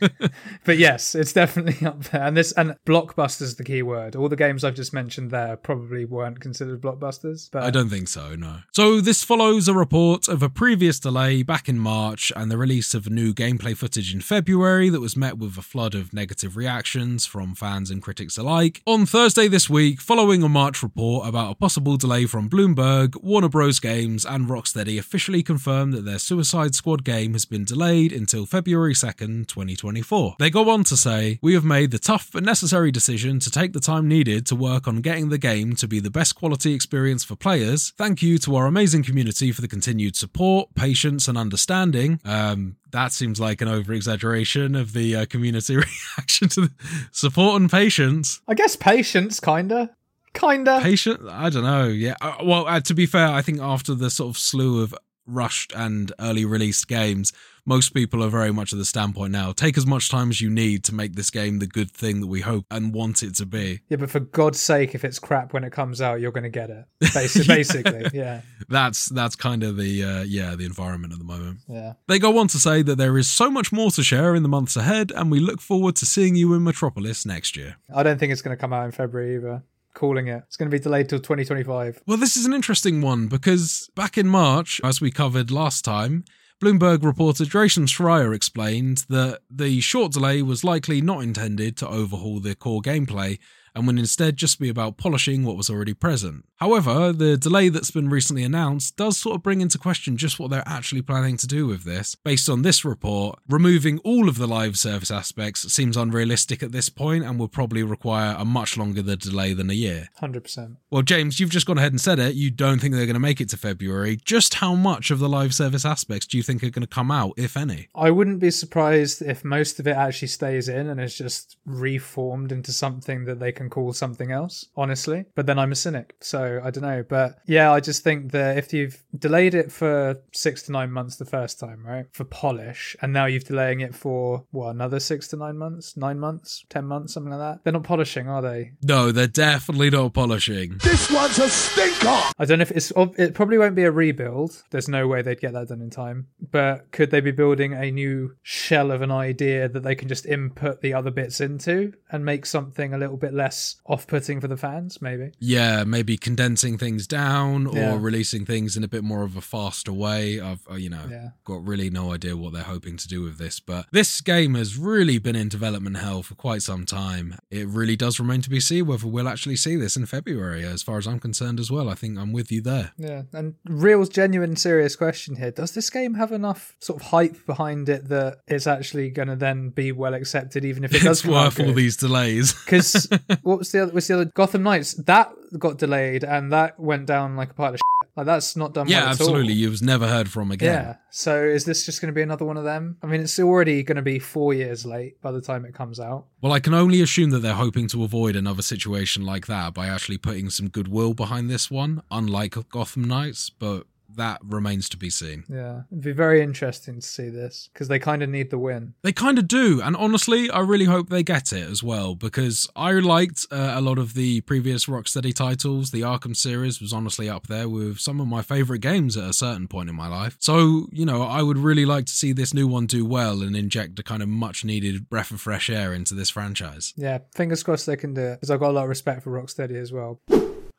but yes, it's definitely up there. And this and blockbuster's the key word. All the games I've just mentioned there probably weren't considered blockbusters. But I don't think so, no. So, this follows a report of a previous delay back in March and the release of new gameplay footage in February that was met with a flood of negative reactions from fans and critics alike. On Thursday this week, following a March report about a possible delay from Bloomberg, Warner Bros. Games and Rocksteady officially confirmed that their Suicide Squad game has been delayed until February 2nd, 2024. They go on to say, We have made the tough but necessary decision to take the time needed to work on getting the game to be the best quality experience for players. Thank you to our amazing community for the continued support, patience, and understanding. Um, that seems like an over exaggeration of the uh, community reaction to the support and patience. I guess patience, kinda. Kinda. Patient? I don't know. Yeah. Uh, well, uh, to be fair, I think after the sort of slew of rushed and early released games, most people are very much at the standpoint now. Take as much time as you need to make this game the good thing that we hope and want it to be. yeah, but for God's sake, if it's crap when it comes out, you're going to get it. Basi- Basically, yeah. That's that's kind of the uh, yeah the environment at the moment. Yeah. They go on to say that there is so much more to share in the months ahead, and we look forward to seeing you in Metropolis next year. I don't think it's going to come out in February either. Calling it. It's going to be delayed till 2025. Well, this is an interesting one because back in March, as we covered last time, Bloomberg reporter Jason Schreier explained that the short delay was likely not intended to overhaul the core gameplay and would instead just be about polishing what was already present. However, the delay that's been recently announced does sort of bring into question just what they're actually planning to do with this. Based on this report, removing all of the live service aspects seems unrealistic at this point and will probably require a much longer delay than a year. 100%. Well, James, you've just gone ahead and said it. You don't think they're going to make it to February. Just how much of the live service aspects do you think are going to come out, if any? I wouldn't be surprised if most of it actually stays in and is just reformed into something that they can call something else, honestly. But then I'm a cynic, so I don't know. But yeah, I just think that if you've delayed it for six to nine months the first time, right, for polish, and now you've delaying it for, what, another six to nine months, nine months, ten months, something like that, they're not polishing, are they? No, they're definitely not polishing. This one's a stinker! I don't know if it's. It probably won't be a rebuild. There's no way they'd get that done in time. But could they be building a new shell of an idea that they can just input the other bits into and make something a little bit less off-putting for the fans? Maybe. Yeah, maybe condensing things down or Yeah. releasing things in a bit more of a faster way. I've, uh, you know, Yeah. got really no idea what they're hoping to do with this. But this game has really been in development hell for quite some time. It really does remain to be seen whether we'll actually see this in February, as far as I'm concerned as well. I think I'm with you there. Yeah. And real, genuine, serious question here: Does this game have enough sort of hype behind it that it's actually going to then be well accepted, even if it does It's worth all these delays. Because what was the other? Was the other Gotham Knights that got delayed and that went down like a pile of shit. Like that's not done Yeah, well at absolutely. all. You was never heard from again. Yeah. So is this just going to be another one of them? I mean, it's already going to be four years late by the time it comes out. Well, I can only assume that they're hoping to avoid another situation like that by actually putting some goodwill behind this one, unlike Gotham Knights, but that remains to be seen. Yeah, it'd be very interesting to see this because they kind of need the win. They kind of do, and honestly, I really hope they get it as well because I liked uh, a lot of the previous Rocksteady titles. The Arkham series was honestly up there with some of my favorite games at a certain point in my life. So, you know, I would really like to see this new one do well and inject a kind of much needed breath of fresh air into this franchise. Yeah, fingers crossed they can do it because I've got a lot of respect for Rocksteady as well.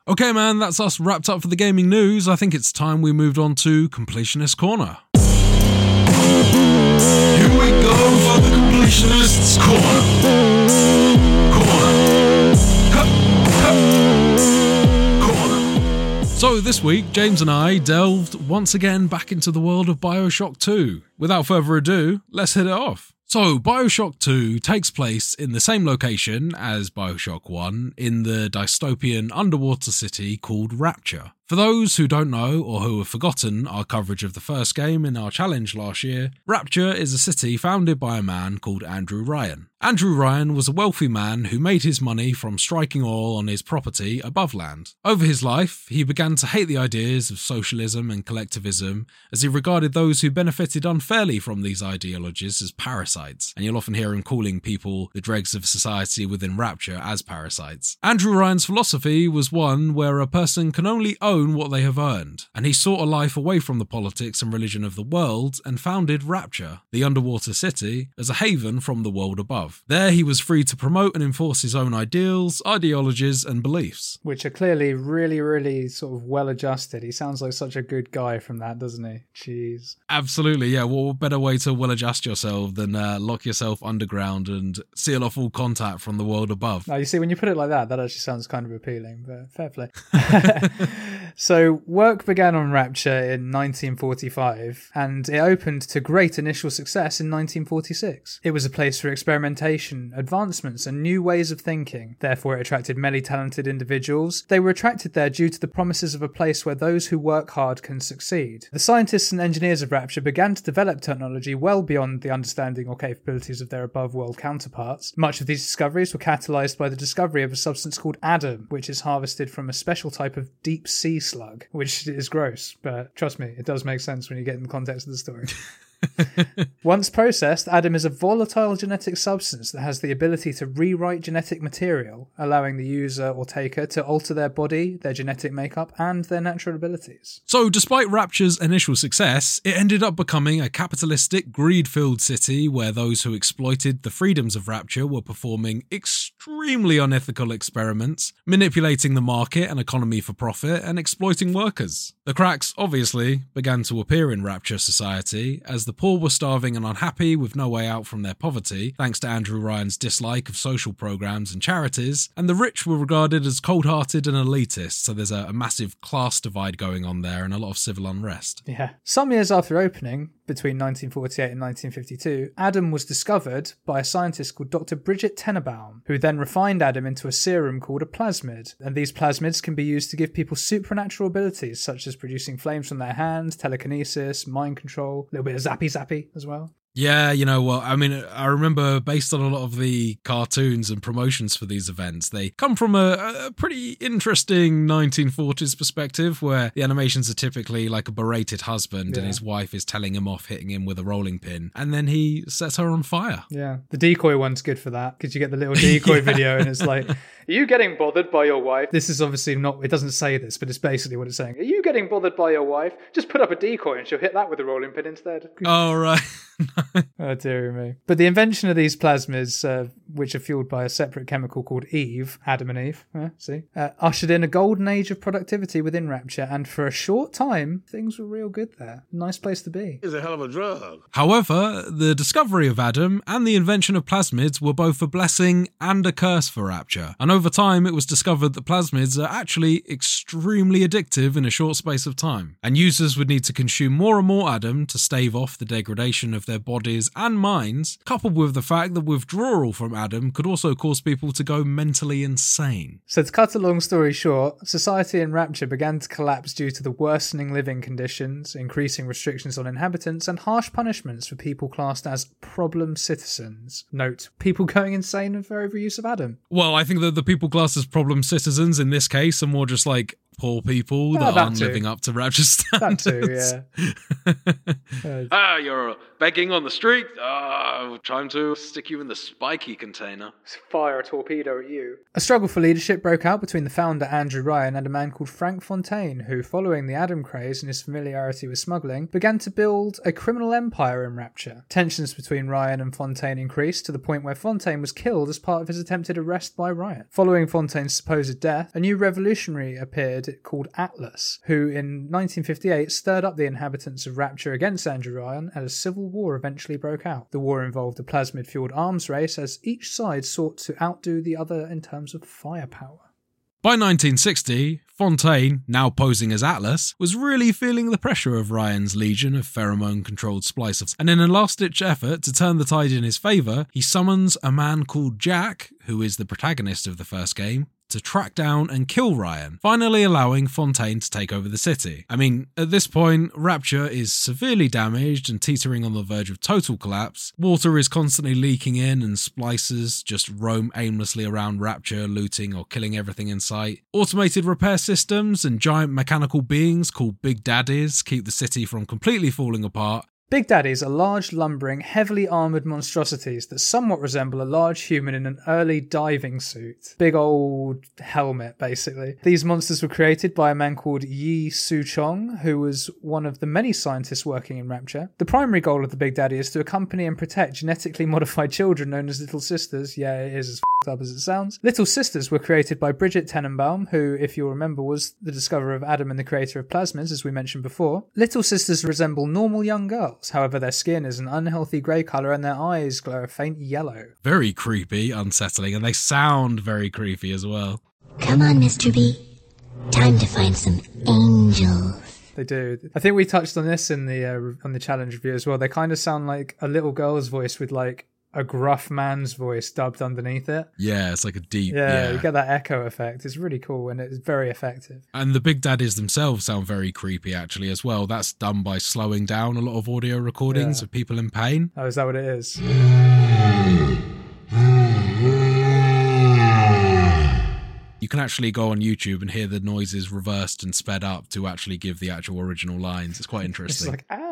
Okay, man, that's us wrapped up for the gaming news. I think it's time we moved on to Completionist Corner. Here we go for the Completionist's Corner. Corner. Cut, cut. Corner. So, this week, James and I delved once again back into the world of Bioshock 2. Without further ado, let's hit it off. So, Bioshock 2 takes place in the same location as Bioshock 1 in the dystopian underwater city called Rapture. For those who don't know or who have forgotten our coverage of the first game in our challenge last year, Rapture is a city founded by a man called Andrew Ryan. Andrew Ryan was a wealthy man who made his money from striking oil on his property above land. Over his life, he began to hate the ideas of socialism and collectivism as he regarded those who benefited unfairly from these ideologies as parasites, and you'll often hear him calling people the dregs of society within Rapture as parasites. Andrew Ryan's philosophy was one where a person can only own what they have earned, and he sought a life away from the politics and religion of the world and founded Rapture, the underwater city, as a haven from the world above. There he was free to promote and enforce his own ideals, ideologies, and beliefs. Which are clearly really, really sort of well adjusted. He sounds like such a good guy from that, doesn't he? Jeez. Absolutely, yeah. What better way to well adjust yourself than uh, lock yourself underground and seal off all contact from the world above? Now, you see, when you put it like that, that actually sounds kind of appealing, but fair play. so, work began on Rapture in 1945, and it opened to great initial success in 1946. It was a place for experimentation, advancements, and new ways of thinking. Therefore, it attracted many talented individuals. They were attracted there due to the promises of a place where those who work hard can succeed. The scientists and engineers of Rapture began to develop technology well beyond the understanding or capabilities of their above world counterparts. Much of these discoveries were catalyzed by the discovery of a substance called Adam, which is harvested from a special type of deep sea slug, which is gross, but trust me, it does make sense when you get in the context of the story. Once processed, Adam is a volatile genetic substance that has the ability to rewrite genetic material, allowing the user or taker to alter their body, their genetic makeup, and their natural abilities. So, despite Rapture's initial success, it ended up becoming a capitalistic, greed filled city where those who exploited the freedoms of Rapture were performing extremely unethical experiments, manipulating the market and economy for profit, and exploiting workers. The cracks, obviously, began to appear in Rapture society as the poor were starving and unhappy with no way out from their poverty, thanks to Andrew Ryan's dislike of social programs and charities, and the rich were regarded as cold hearted and elitist, so there's a, a massive class divide going on there and a lot of civil unrest. Yeah. Some years after opening, between 1948 and 1952, Adam was discovered by a scientist called Dr. Bridget Tenenbaum, who then refined Adam into a serum called a plasmid. And these plasmids can be used to give people supernatural abilities, such as producing flames from their hands, telekinesis, mind control, a little bit of zappy zappy as well. Yeah, you know, well, I mean, I remember based on a lot of the cartoons and promotions for these events, they come from a, a pretty interesting 1940s perspective where the animations are typically like a berated husband Yeah. and his wife is telling him off, hitting him with a rolling pin, and then he sets her on fire. Yeah. The decoy one's good for that because you get the little decoy video and it's like, Are you getting bothered by your wife? This is obviously not, it doesn't say this, but it's basically what it's saying. Are you getting bothered by your wife? Just put up a decoy and she'll hit that with a rolling pin instead. Oh, right. Oh dear me! But the invention of these plasmids, uh, which are fueled by a separate chemical called Eve, Adam and Eve, uh, see, uh, ushered in a golden age of productivity within Rapture, and for a short time, things were real good there. Nice place to be. It's a hell of a drug. However, the discovery of Adam and the invention of plasmids were both a blessing and a curse for Rapture. And over time, it was discovered that plasmids are actually extremely addictive in a short space of time. And users would need to consume more and more Adam to stave off the degradation of their bodies and minds, coupled with the fact that withdrawal from Adam could also cause people to go mentally insane. So, to cut a long story short, society in Rapture began to collapse due to the worsening living conditions, increasing restrictions on inhabitants, and harsh punishments for people classed as problem citizens. Note, people going insane for overuse of Adam. Well, I think that the people classed as problem citizens in this case are more just like poor people Oh, that, that aren't too. living up to Rapture That too, yeah. ah, you're begging on the street. Ah, trying to stick you in the spiky container. Fire a torpedo at you. A struggle for leadership broke out between the founder Andrew Ryan and a man called Frank Fontaine, who, following the Adam craze and his familiarity with smuggling, began to build a criminal empire in Rapture. Tensions between Ryan and Fontaine increased to the point where Fontaine was killed as part of his attempted arrest by Ryan. Following Fontaine's supposed death, a new revolutionary appeared called Atlas, who in 1958 stirred up the inhabitants of Rapture against Andrew Ryan, and a civil war eventually broke out. The war involved a plasmid fueled arms race as each side sought to outdo the other in terms of firepower. By 1960, Fontaine, now posing as Atlas, was really feeling the pressure of Ryan's legion of pheromone controlled splicers, and in a last ditch effort to turn the tide in his favour, he summons a man called Jack, who is the protagonist of the first game, to track down and kill Ryan, finally allowing Fontaine to take over the city. I mean, at this point, Rapture is severely damaged and teetering on the verge of total collapse. Water is constantly leaking in, and splicers just roam aimlessly around Rapture, looting or killing everything in sight. Automated repair systems and giant mechanical beings called Big Daddies keep the city from completely falling apart, Big Daddies are large, lumbering, heavily armoured monstrosities that somewhat resemble a large human in an early diving suit. Big old helmet, basically. These monsters were created by a man called Yi Su Chong, who was one of the many scientists working in Rapture. The primary goal of the Big Daddy is to accompany and protect genetically modified children known as Little Sisters. Yeah, it is as f***ed up as it sounds. Little Sisters were created by Bridget Tenenbaum, who, if you'll remember, was the discoverer of Adam and the creator of plasmids, as we mentioned before. Little Sisters resemble normal young girls. However, their skin is an unhealthy grey colour and their eyes glow a faint yellow. very creepy, unsettling, and they sound very creepy as well. Come on, Mr. B. Time to find some angels. They do. I think we touched on this in the uh, on the challenge review as well. They kind of sound like a little girl's voice with like a gruff man's voice dubbed underneath it. Yeah, it's like a deep. Yeah, Yeah. you get that echo effect. It's really cool and it's very effective. And the Big Daddies themselves sound very creepy, actually, as well. That's done by slowing down a lot of audio recordings Yeah. of people in pain. Oh, is that what it is? You can actually go on YouTube and hear the noises reversed and sped up to actually give the actual original lines. It's quite It's interesting. like, ow.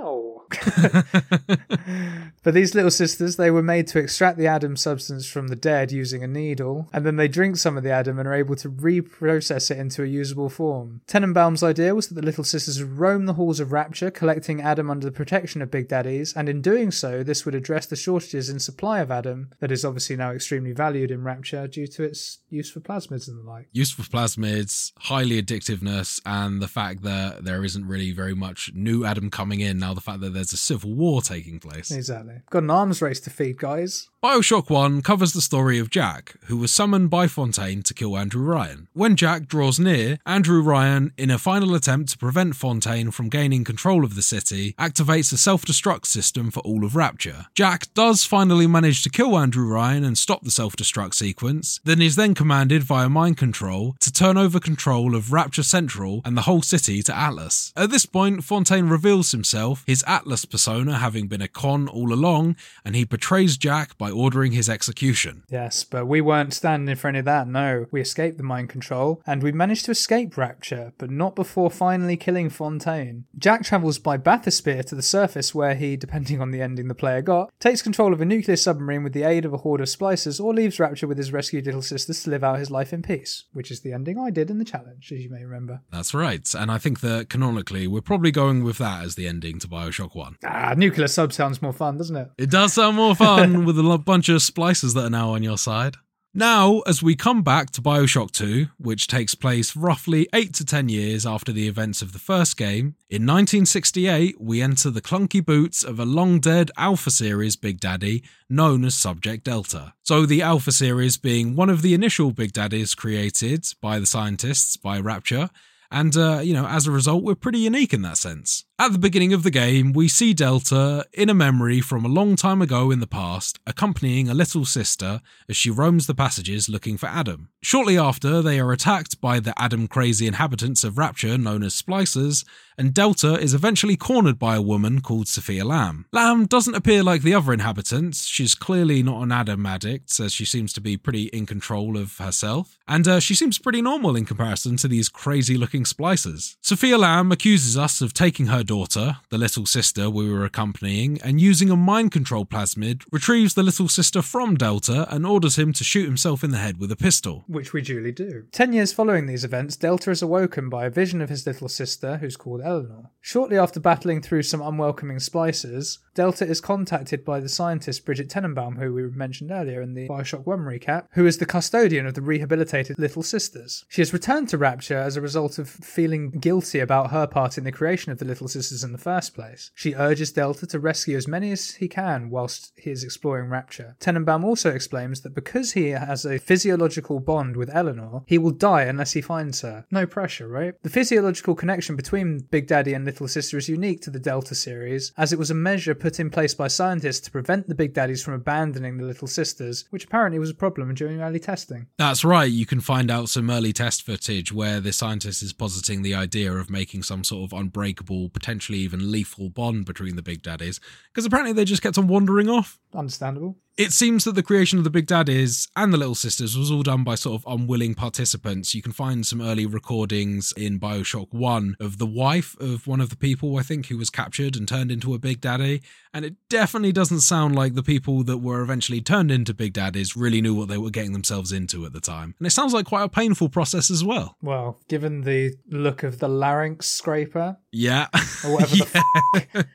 but these little sisters, they were made to extract the Adam substance from the dead using a needle, and then they drink some of the Adam and are able to reprocess it into a usable form. Tenenbaum's idea was that the little sisters would roam the halls of Rapture, collecting Adam under the protection of Big Daddies, and in doing so, this would address the shortages in supply of Adam that is obviously now extremely valued in Rapture due to its use for plasmids and the like. Use for plasmids, highly addictiveness, and the fact that there isn't really very much new Adam coming in now, the fact that there's a civil war taking place. Exactly. Got an arms race to feed, guys. Bioshock 1 covers the story of Jack, who was summoned by Fontaine to kill Andrew Ryan. When Jack draws near, Andrew Ryan, in a final attempt to prevent Fontaine from gaining control of the city, activates a self destruct system for all of Rapture. Jack does finally manage to kill Andrew Ryan and stop the self destruct sequence, then is then commanded via mind control to turn over control of Rapture Central and the whole city to Atlas. At this point, Fontaine reveals himself, his Atlas persona having been a con all along, and he betrays Jack by ordering his execution. Yes, but we weren't standing in front of that, no. We escaped the mind control, and we managed to escape Rapture, but not before finally killing Fontaine. Jack travels by bathysphere to the surface where he, depending on the ending the player got, takes control of a nuclear submarine with the aid of a horde of splicers, or leaves Rapture with his rescued little sisters to live out his life in peace, which is the ending I did in the challenge, as you may remember. That's right, and I think that canonically we're probably going with that as the ending to Bioshock 1. Ah, nuclear sub sounds more fun, doesn't it? It does sound more fun with a lo- bunch of splices that are now on your side. Now, as we come back to Bioshock 2, which takes place roughly 8 to 10 years after the events of the first game, in 1968 we enter the clunky boots of a long dead Alpha Series Big Daddy known as Subject Delta. So, the Alpha Series being one of the initial Big Daddies created by the scientists by Rapture And, uh, you know, as a result, we're pretty unique in that sense. At the beginning of the game, we see Delta in a memory from a long time ago in the past, accompanying a little sister as she roams the passages looking for Adam. Shortly after, they are attacked by the Adam crazy inhabitants of Rapture known as Splicers, and Delta is eventually cornered by a woman called Sophia Lamb. Lamb doesn't appear like the other inhabitants. She's clearly not an Adam addict, as she seems to be pretty in control of herself, and uh, she seems pretty normal in comparison to these crazy looking splicers. Sophia Lamb accuses us of taking her daughter, the little sister we were accompanying, and using a mind control plasmid, retrieves the little sister from Delta and orders him to shoot himself in the head with a pistol. Which we duly do. Ten years following these events, Delta is awoken by a vision of his little sister, who's called Eleanor. Shortly after battling through some unwelcoming splicers, Delta is contacted by the scientist Bridget Tenenbaum, who we mentioned earlier in the Bioshock 1 recap, who is the custodian of the rehabilitated little sisters. She has returned to Rapture as a result of feeling guilty about her part in the creation of the little sisters in the first place. She urges Delta to rescue as many as he can whilst he is exploring Rapture. Tenenbaum also explains that because he has a physiological bond with Eleanor, he will die unless he finds her. No pressure, right? The physiological connection between Big Daddy and Little Sister is unique to the Delta series, as it was a measure put in place by scientists to prevent the Big Daddies from abandoning the Little Sisters, which apparently was a problem during early testing. That's right, you can find out some early test footage where the scientist is positing the idea of making some sort of unbreakable, potentially even lethal bond between the Big Daddies, because apparently they just kept on wandering off. Understandable. It seems that the creation of the Big Daddies and the Little Sisters was all done by sort of unwilling participants. You can find some early recordings in Bioshock 1 of the wife of one of the people, I think, who was captured and turned into a Big Daddy. And it definitely doesn't sound like the people that were eventually turned into Big Daddies really knew what they were getting themselves into at the time. And it sounds like quite a painful process as well. Well, given the look of the larynx scraper, Yeah. or whatever the Yeah. f-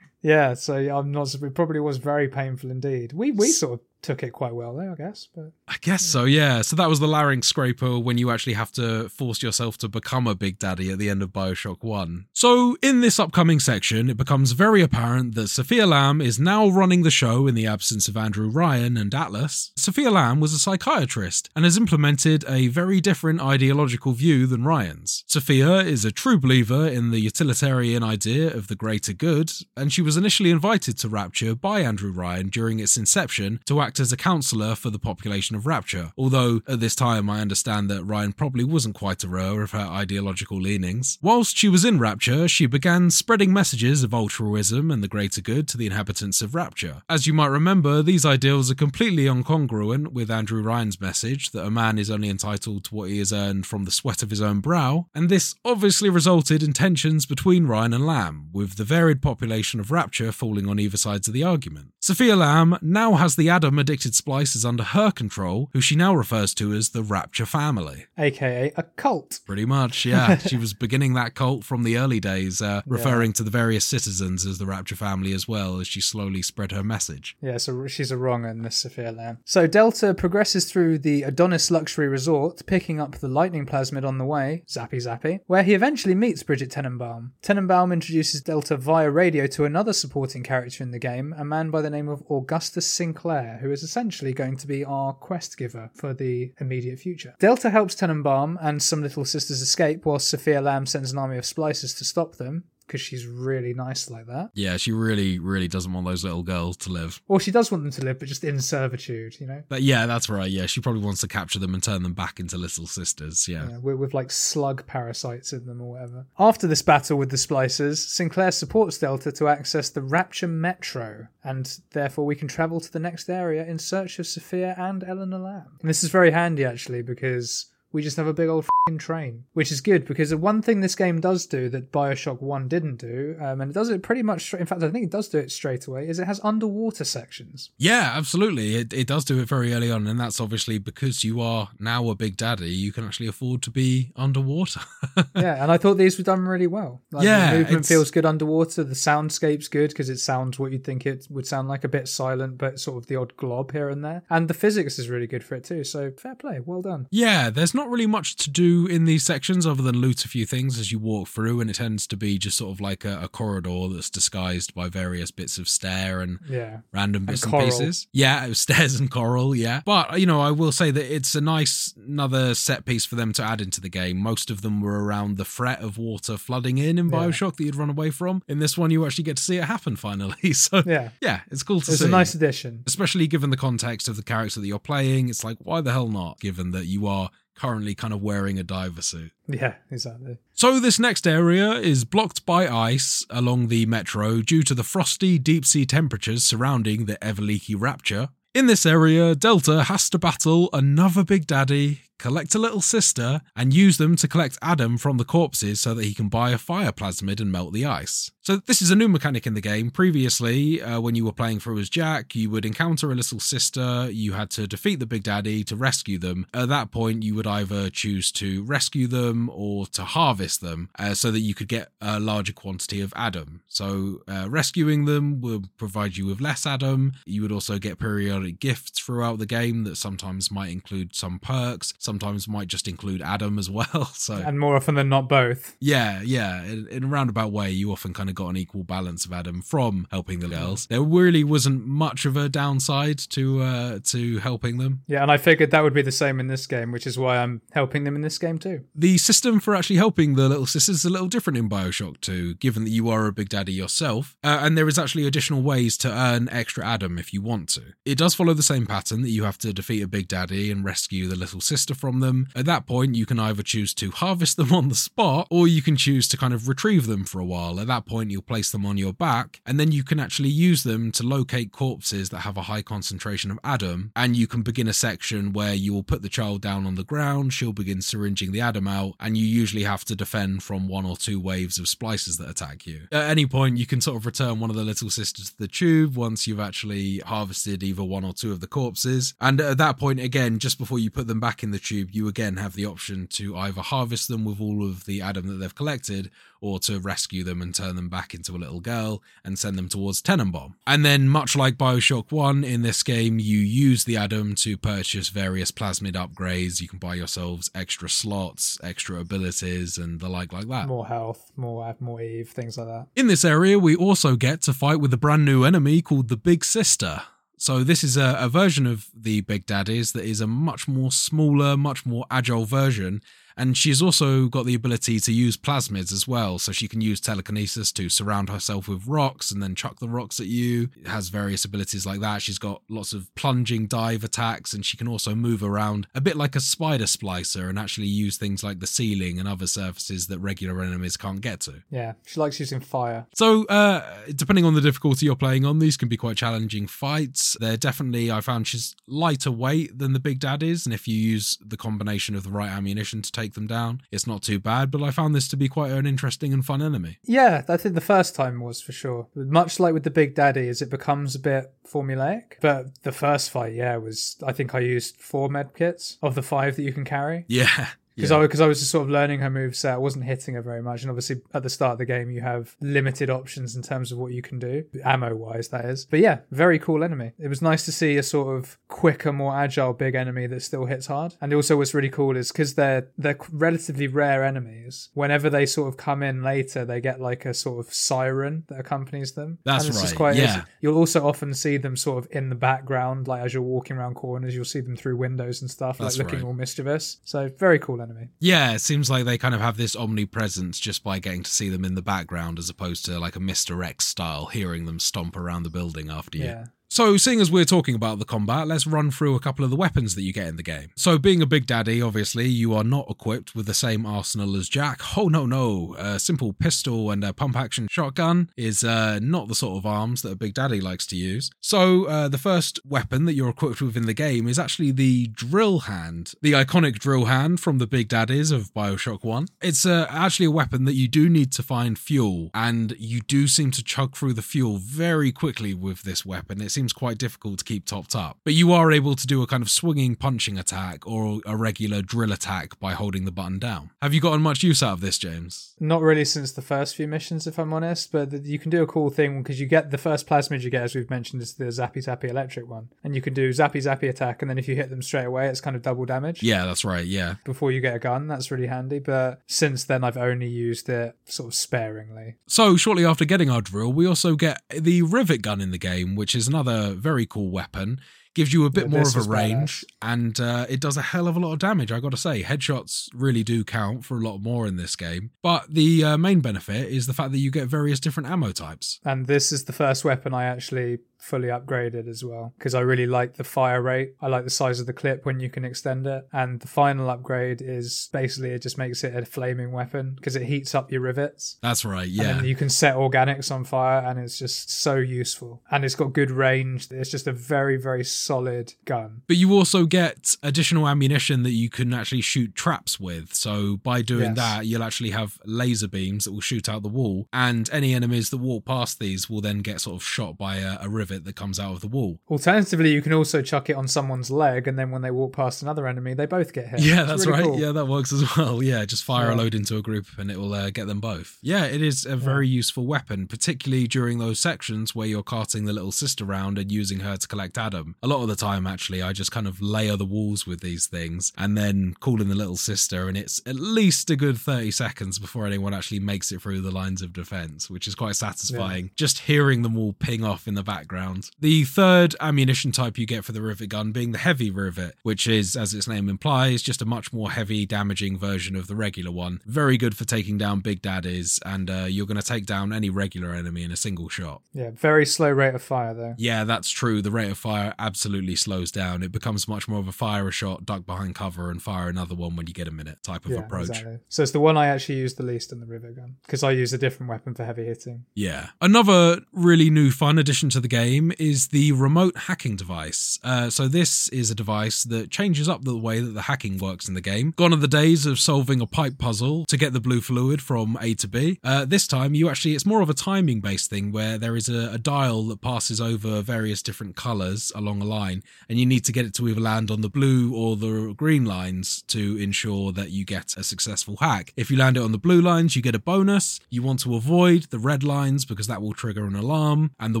yeah, so I'm not. It probably was very painful indeed. We we sort of took it quite well there, I guess. But I guess so, yeah. So that was the larynx scraper when you actually have to force yourself to become a big daddy at the end of Bioshock 1. So in this upcoming section, it becomes very apparent that Sophia Lamb is now running the show in the absence of Andrew Ryan and Atlas. Sophia Lamb was a psychiatrist and has implemented a very different ideological view than Ryan's. Sophia is a true believer in the utilitarian idea of the greater good, and she was initially invited to Rapture by Andrew Ryan during its inception to act as a counselor for the population of Rapture. Although at this time I understand that Ryan probably wasn't quite aware of her ideological leanings. Whilst she was in Rapture, she began spreading messages of altruism and the greater good to the inhabitants of Rapture. As you might remember, these ideals are completely incongruent with Andrew Ryan's message that a man is only entitled to what he has earned from the sweat of his own brow, and this obviously resulted in tensions between Ryan and Lamb, with the varied population of Rapture falling on either sides of the argument. Sophia Lamb now has the Adam addicted splicers under her control, who she now refers to as the Rapture family. AKA a cult. Pretty much, yeah. she was beginning that cult from the early days, uh, referring to the various citizens as the Rapture family as well as she slowly spread her message. Yeah, so she's a wrong in this Sophia Lamb. So Delta progresses through the Adonis Luxury Resort, picking up the lightning plasmid on the way, Zappy Zappy, where he eventually meets Bridget Tenenbaum. Tenenbaum introduces Delta via radio to another supporting character in the game, a man by the name of Augustus Sinclair, who is essentially going to be our quest giver for the immediate future. Delta helps Tenenbaum and some little sisters escape, while Sophia Lamb sends an army of splicers to stop them. Because she's really nice like that. Yeah, she really, really doesn't want those little girls to live. Or she does want them to live, but just in servitude, you know? But yeah, that's right. Yeah, she probably wants to capture them and turn them back into little sisters. Yeah. Yeah, with, with like slug parasites in them or whatever. After this battle with the splicers, Sinclair supports Delta to access the Rapture Metro, and therefore we can travel to the next area in search of Sophia and Eleanor Lamb. And this is very handy actually because we just have a big old fing train, which is good because the one thing this game does do that Bioshock 1 didn't do, um, and it does it pretty much, straight, in fact, I think it does do it straight away, is it has underwater sections. Yeah, absolutely. It, it does do it very early on, and that's obviously because you are now a big daddy, you can actually afford to be underwater. yeah, and I thought these were done really well. Like, Yeah, the movement it's- feels good underwater. The soundscape's good because it sounds what you'd think it would sound like, a bit silent, but sort of the odd glob here and there. And the physics is really good for it too. So fair play, well done. Yeah, there's not not really much to do in these sections other than loot a few things as you walk through, and it tends to be just sort of like a, a corridor that's disguised by various bits of stair and Yeah. random bits and, coral. pieces. Yeah, stairs and coral, yeah. But, you know, I will say that it's a nice another set piece for them to add into the game. Most of them were around the threat of water flooding in in Yeah. Bioshock that you'd run away from. In this one, you actually get to see it happen finally. So, Yeah. yeah, it's cool to It's see a nice addition. especially given the context of the character that you're playing. It's like, why the hell not, given that you are currently kind of wearing a diver suit. Yeah, exactly. So, this next area is blocked by ice along the metro due to the frosty deep sea temperatures surrounding the Everleaky Rapture. In this area, Delta has to battle another Big Daddy, collect a little sister, and use them to collect Adam from the corpses so that he can buy a fire plasmid and melt the ice. So, this is a new mechanic in the game. Previously, uh, when you were playing through as Jack, you would encounter a little sister, you had to defeat the Big Daddy to rescue them. At that point, you would either choose to rescue them or to harvest them uh, so that you could get a larger quantity of Adam. So, uh, rescuing them will provide you with less Adam. You would also get periodic gifts throughout the game that sometimes might include some perks, sometimes might just include Adam as well. So, And more often than not, both. yeah, yeah. In, in a roundabout way, you often kind of got an equal balance of Adam from helping the girls. There really wasn't much of a downside to uh, to helping them. Yeah, and I figured that would be the same in this game, which is why I'm helping them in this game too. The system for actually helping the little sisters is a little different in Bioshock 2, given that you are a Big Daddy yourself, uh, and there is actually additional ways to earn extra Adam if you want to. It does follow the same pattern that you have to defeat a Big Daddy and rescue the little sister from them. At that point, you can either choose to harvest them on the spot, or you can choose to kind of retrieve them for a while. At that point, you'll place them on your back, and then you can actually use them to locate corpses that have a high concentration of Adam, and you can begin a section where you will put the child down on the ground, she'll begin syringing the Adam out, and you usually have to defend from one or two waves of splices that attack you. At any point, you can sort of return one of the little sisters to the tube once you've actually harvested either one or two of the corpses, and at that point, again, just before you put them back in the tube, you again have the option to either harvest them with all of the Adam that they've collected, or to rescue them and turn them back into a little girl and send them towards Tenenbaum. And then, much like Bioshock 1, in this game, you use the Adam to purchase various plasmid upgrades. You can buy yourselves extra slots, extra abilities, and the like, like that. More health, more more Eve, things like that. In this area, we also get to fight with a brand new enemy called the Big Sister. So this is a, a version of the Big Daddies that is a much more smaller, much more agile version. And she's also got the ability to use plasmids as well. So she can use telekinesis to surround herself with rocks and then chuck the rocks at you. It has various abilities like that. She's got lots of plunging dive attacks and she can also move around a bit like a spider splicer and actually use things like the ceiling and other surfaces that regular enemies can't get to. Yeah, she likes using fire. So, uh, depending on the difficulty you're playing on, these can be quite challenging fights. They're definitely, I found she's lighter weight than the Big Daddies, and if you use the combination of the right ammunition to take them down, it's not too bad. But I found this to be quite an interesting and fun enemy. Yeah, I think the first time was for sure. Much like with the Big Daddy, as it becomes a bit formulaic. But the first fight, yeah, was I think I used four med kits of the five that you can carry. Yeah. Because yeah. I, cause I was just sort of learning her moveset. I wasn't hitting her very much. And obviously, at the start of the game, you have limited options in terms of what you can do, ammo wise, that is. But yeah, very cool enemy. It was nice to see a sort of quicker, more agile big enemy that still hits hard. And also, what's really cool is because they're, they're relatively rare enemies, whenever they sort of come in later, they get like a sort of siren that accompanies them. That's and it's right, Just quite, yeah. You'll also often see them sort of in the background, like as you're walking around corners, you'll see them through windows and stuff, That's like looking right. all mischievous. So, very cool Yeah, it seems like they kind of have this omnipresence just by getting to see them in the background as opposed to like a Mr. X style, hearing them stomp around the building after you. Yeah. So, seeing as we're talking about the combat, let's run through a couple of the weapons that you get in the game. So, being a Big Daddy, obviously, you are not equipped with the same arsenal as Jack. Oh, no, no. A simple pistol and a pump action shotgun is uh, not the sort of arms that a Big Daddy likes to use. So, uh, the first weapon that you're equipped with in the game is actually the drill hand, the iconic drill hand from the Big Daddies of Bioshock 1. It's uh, actually a weapon that you do need to find fuel, and you do seem to chug through the fuel very quickly with this weapon. It seems quite difficult to keep topped up. But you are able to do a kind of swinging punching attack or a regular drill attack by holding the button down. Have you gotten much use out of this, James? Not really since the first few missions, if I'm honest, but you can do a cool thing because you get the first plasmid you get, as we've mentioned, is the Zappy Zappy electric one. And you can do Zappy Zappy attack, and then if you hit them straight away, it's kind of double damage. Yeah, that's right. Yeah. Before you get a gun, that's really handy. But since then, I've only used it sort of sparingly. So, shortly after getting our drill, we also get the rivet gun in the game, which is another very cool weapon. Gives you a bit Yeah, more of a range, and uh, it does a hell of a lot of damage. I got to say, headshots really do count for a lot more in this game. But the uh, main benefit is the fact that you get various different ammo types. And this is the first weapon I actually fully upgraded as well because I really like the fire rate. I like the size of the clip when you can extend it. And the final upgrade is basically it just makes it a flaming weapon because it heats up your rivets. That's right. Yeah. you can set organics on fire and it's just so useful. And it's got good range. It's just a very, very solid gun. But you also get additional ammunition that you can actually shoot traps with. So by doing Yes. that, you'll actually have laser beams that will shoot out the wall, and any enemies that walk past these will then get sort of shot by a, a rivet that comes out of the wall. Alternatively, you can also chuck it on someone's leg and then when they walk past another enemy, they both get hit. Yeah, that's really right. cool. Yeah, that works as well. Yeah, just fire a load into a group and it will uh, get them both. Yeah, it is a very useful weapon, particularly during those sections where you're carting the little sister around and using her to collect Adam. A lot of the time, actually, I just kind of layer the walls with these things and then call in the little sister, and it's at least a good 30 seconds before anyone actually makes it through the lines of defense, which is quite satisfying. Just hearing them all ping off in the background. The third ammunition type you get for the rivet gun being the heavy rivet, which is, as its name implies, just a much more heavy, damaging version of the regular one. Very good for taking down big daddies, and uh, you're going to take down any regular enemy in a single shot. Yeah, very slow rate of fire though. Yeah, that's true. The rate of fire absolutely slows down. It becomes much more of a fire a shot, duck behind cover, and fire another one when you get a minute type of yeah, approach. exactly. So it's the one I actually use the least in the rivet gun because I use a different weapon for heavy hitting. Yeah. Another really new fun addition to the game is the remote hacking device. Uh, so, this is a device that changes up the way that the hacking works in the game. Gone are the days of solving a pipe puzzle to get the blue fluid from A to B. Uh, this time, you actually, it's more of a timing based thing where there is a, a dial that passes over various different colors along a line, and you need to get it to either land on the blue or the green lines to ensure that you get a successful hack. If you land it on the blue lines, you get a bonus. You want to avoid the red lines because that will trigger an alarm, and the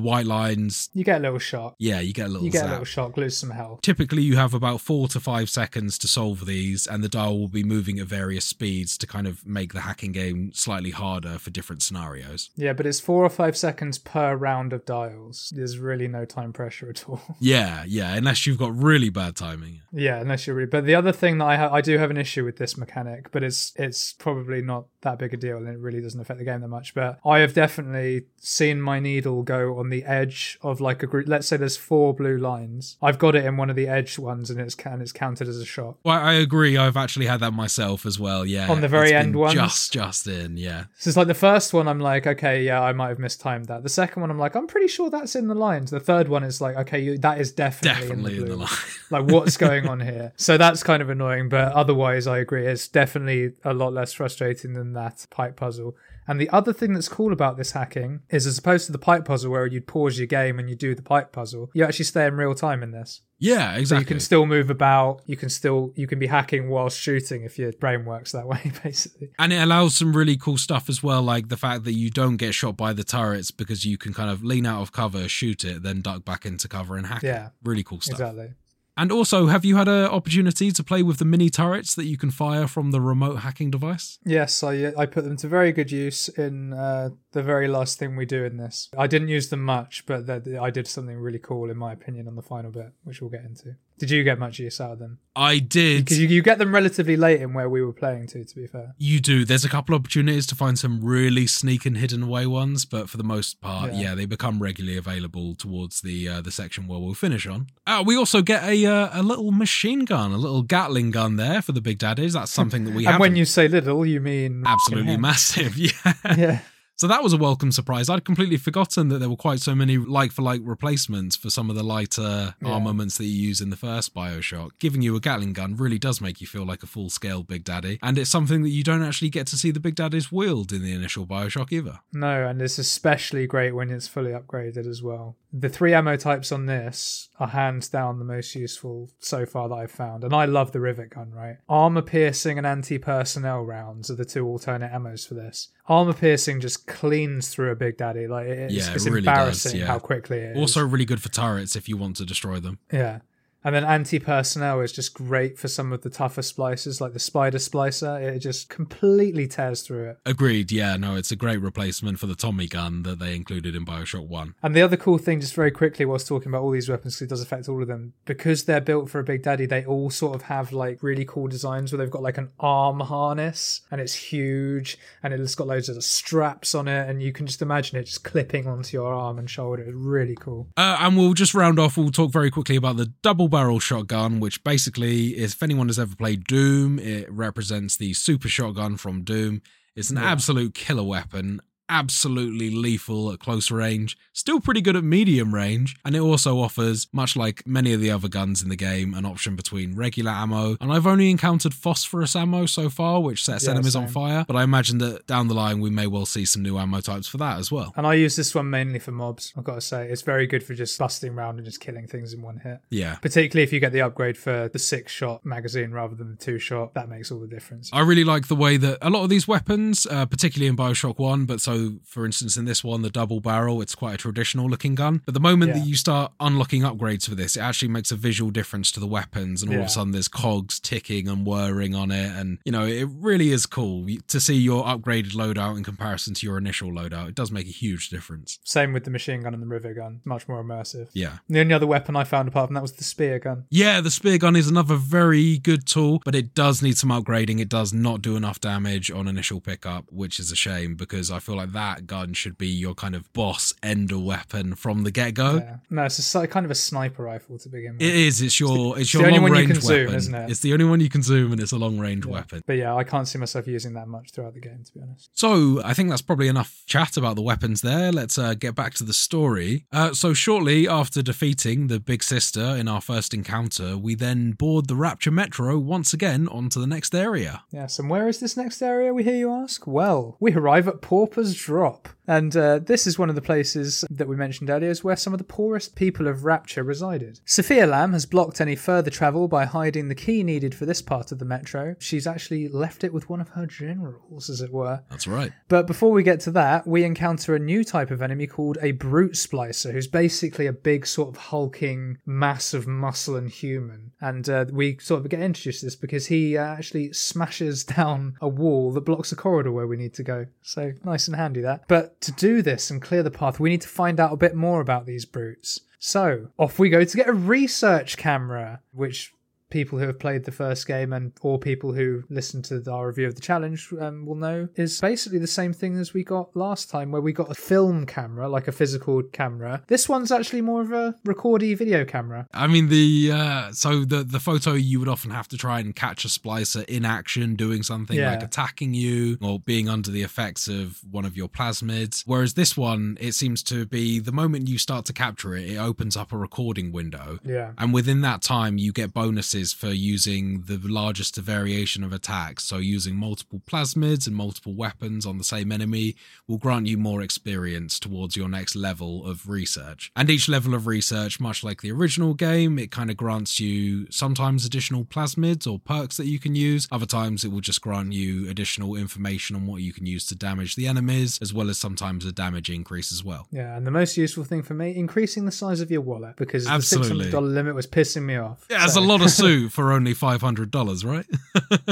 white lines, You get a little shock. yeah, you get a little You get zap. a little shock, lose some health. Typically, you have about four to five seconds to solve these, and the dial will be moving at various speeds to kind of make the hacking game slightly harder for different scenarios. Yeah, but it's four or five seconds per round of dials. There's really no time pressure at all. Yeah, yeah, unless you've got really bad timing. yeah, unless you're really. But the other thing that I ha- I do have an issue with this mechanic, but it's it's probably not that big a deal, and it really doesn't affect the game that much. But I have definitely seen my needle go on the edge of like a group. Let's say there's four blue lines. I've got it in one of the edge ones, and it's and it's counted as a shot. Well, I agree. I've actually had that myself as well. Yeah, On the very end one, just just in. Yeah, So it's like the first one, I'm like, okay, yeah, I might have mistimed that. The second one, I'm like, I'm pretty sure that's in the lines. The third one is like, okay, you, that is definitely, definitely in in the, the line. like, what's going on here? So that's kind of annoying, but otherwise, I agree. It's definitely a lot less frustrating than that pipe puzzle. And the other thing that's cool about this hacking is, as opposed to the pipe puzzle where you'd pause your game and you do the pipe puzzle, you actually stay in real time in this. yeah, So exactly. you can still move about. You can still you can be hacking whilst shooting if your brain works that way, basically. And it allows some really cool stuff as well, like the fact that you don't get shot by the turrets because you can kind of lean out of cover, shoot it, then duck back into cover and hack Yeah. it. Really cool stuff. Exactly. And also, have you had an opportunity to play with the mini turrets that you can fire from the remote hacking device? Yes, I I put them to very good use in uh, the very last thing we do in this. I didn't use them much, but I did something really cool in my opinion on the final bit, which we'll get into. Did you get much use out of them? I did. Because you, you get them relatively late in where we were playing to. To be fair, You do. There's a couple of opportunities to find some really sneak and hidden away ones, but for the most part, yeah, Yeah. they become regularly available towards the uh, the section where we'll finish on. Uh, we also get a uh, a little machine gun, a little Gatling gun there for the big daddies. That's something that we and have. when you say little, you mean absolutely massive, yeah. Yeah. So that was a welcome surprise. I'd completely forgotten that there were quite so many like for like replacements for some of the lighter Yeah. armaments that you use in the first Bioshock. Giving you a Gatling gun really does make you feel like a full scale Big Daddy, and it's something that you don't actually get to see the Big Daddies wield in the initial Bioshock either. No, and it's especially great when it's fully upgraded as well. The three ammo types on this are hands down the most useful so far that I've found. And I love the rivet gun, right? Armor piercing and anti personnel rounds are the two alternate ammos for this. Armor piercing just cleans through a Big Daddy. Like it's, Yeah, it it's really does, embarrassing yeah. how quickly it is. Also, really good for turrets if you want to destroy them. Yeah. And then anti personnel is just great for some of the tougher splices, like the spider splicer. It just completely tears through it. Agreed. Yeah, no, it's a great replacement for the Tommy gun that they included in Bioshock 1. And the other cool thing, just very quickly, whilst talking about all these weapons, because it does affect all of them, because they're built for a Big Daddy, they all sort of have like really cool designs where they've got like an arm harness and it's huge and it's got loads of straps on it, and you can just imagine it just clipping onto your arm and shoulder. It's really cool. Uh, and we'll just round off. We'll talk very quickly about the double barrel shotgun, which basically is, if anyone has ever played Doom, it represents the super shotgun from Doom. It's an absolute killer weapon, absolutely lethal at close range, still pretty good at medium range, and it also offers, much like many of the other guns in the game, an option between regular ammo. And I've only encountered phosphorus ammo so far, which sets Yeah, enemies on fire, but I imagine that down the line we may well see some new ammo types for that as well. And I use this one mainly for mobs, I've got to say. It's very good for just busting around and just killing things in one hit. Yeah. Particularly if you get the upgrade for the six shot magazine rather than the two shot, that makes all the difference. I really like the way that a lot of these weapons, uh, particularly in Bioshock 1, but so for instance in this one, the double barrel, it's quite a traditional looking gun. But the moment Yeah. that you start unlocking upgrades for this, it actually makes a visual difference to the weapons. And all of a sudden there's cogs ticking and whirring on it. And, you know, it really is cool to see your upgraded loadout in comparison to your initial loadout. It does make a huge difference. Same with the machine gun and the rivet gun, much more immersive. Yeah. The only other weapon I found apart from that was the spear gun. Yeah, the spear gun is another very good tool, but it does need some upgrading. It does not do enough damage on initial pickup, which is a shame because I feel like that gun should be your kind of boss ender weapon from the get go. Yeah. No, it's a, kind of a sniper rifle to begin with. It is. It's your. It's the your only long one you range can zoom, weapon. isn't it? It's the only one you can zoom, and it's a long range weapon. But yeah, I can't see myself using that much throughout the game, to be honest. So I think that's probably enough chat about the weapons there. Let's uh, get back to the story. Uh, so shortly after defeating the Big Sister in our first encounter, we then board the Rapture Metro once again onto the next area. Yes, and where is this next area, we hear you ask? Well, we arrive at Pauper's Drop. And uh, this is one of the places that we mentioned earlier, is where some of the poorest people of Rapture resided. Sophia Lamb has blocked any further travel by hiding the key needed for this part of the metro. She's actually left it with one of her generals, as it were. That's right. But before we get to that, we encounter a new type of enemy called a brute splicer, who's basically a big sort of hulking mass of muscle and human. And uh, we sort of get introduced to this because he uh, actually smashes down a wall that blocks a corridor where we need to go. So nice and handy that. But to do this and clear the path, we need to find out a bit more about these brutes. So off we go to get a research camera, which people who have played the first game and or people who listen to our review of the challenge um, will know is basically the same thing as we got last time where we got a film camera like a physical camera this one's actually more of a recordy video camera I mean the uh, so the the photo you would often have to try and catch a splicer in action doing something Yeah. like attacking you or being under the effects of one of your plasmids. Whereas this one, it seems to be the moment you start to capture it, it opens up a recording window. yeah And within that time, you get bonuses for using the largest variation of attacks. So, using multiple plasmids and multiple weapons on the same enemy will grant you more experience towards your next level of research. And each level of research, much like the original game, it kind of grants you sometimes additional plasmids or perks that you can use. Other times, it will just grant you additional information on what you can use to damage the enemies, as well as sometimes a damage increase as well. yeah and the most useful thing for me increasing the size of your wallet because Absolutely. the $600 limit was pissing me off Yeah, So- a lot of suit for only $500, right?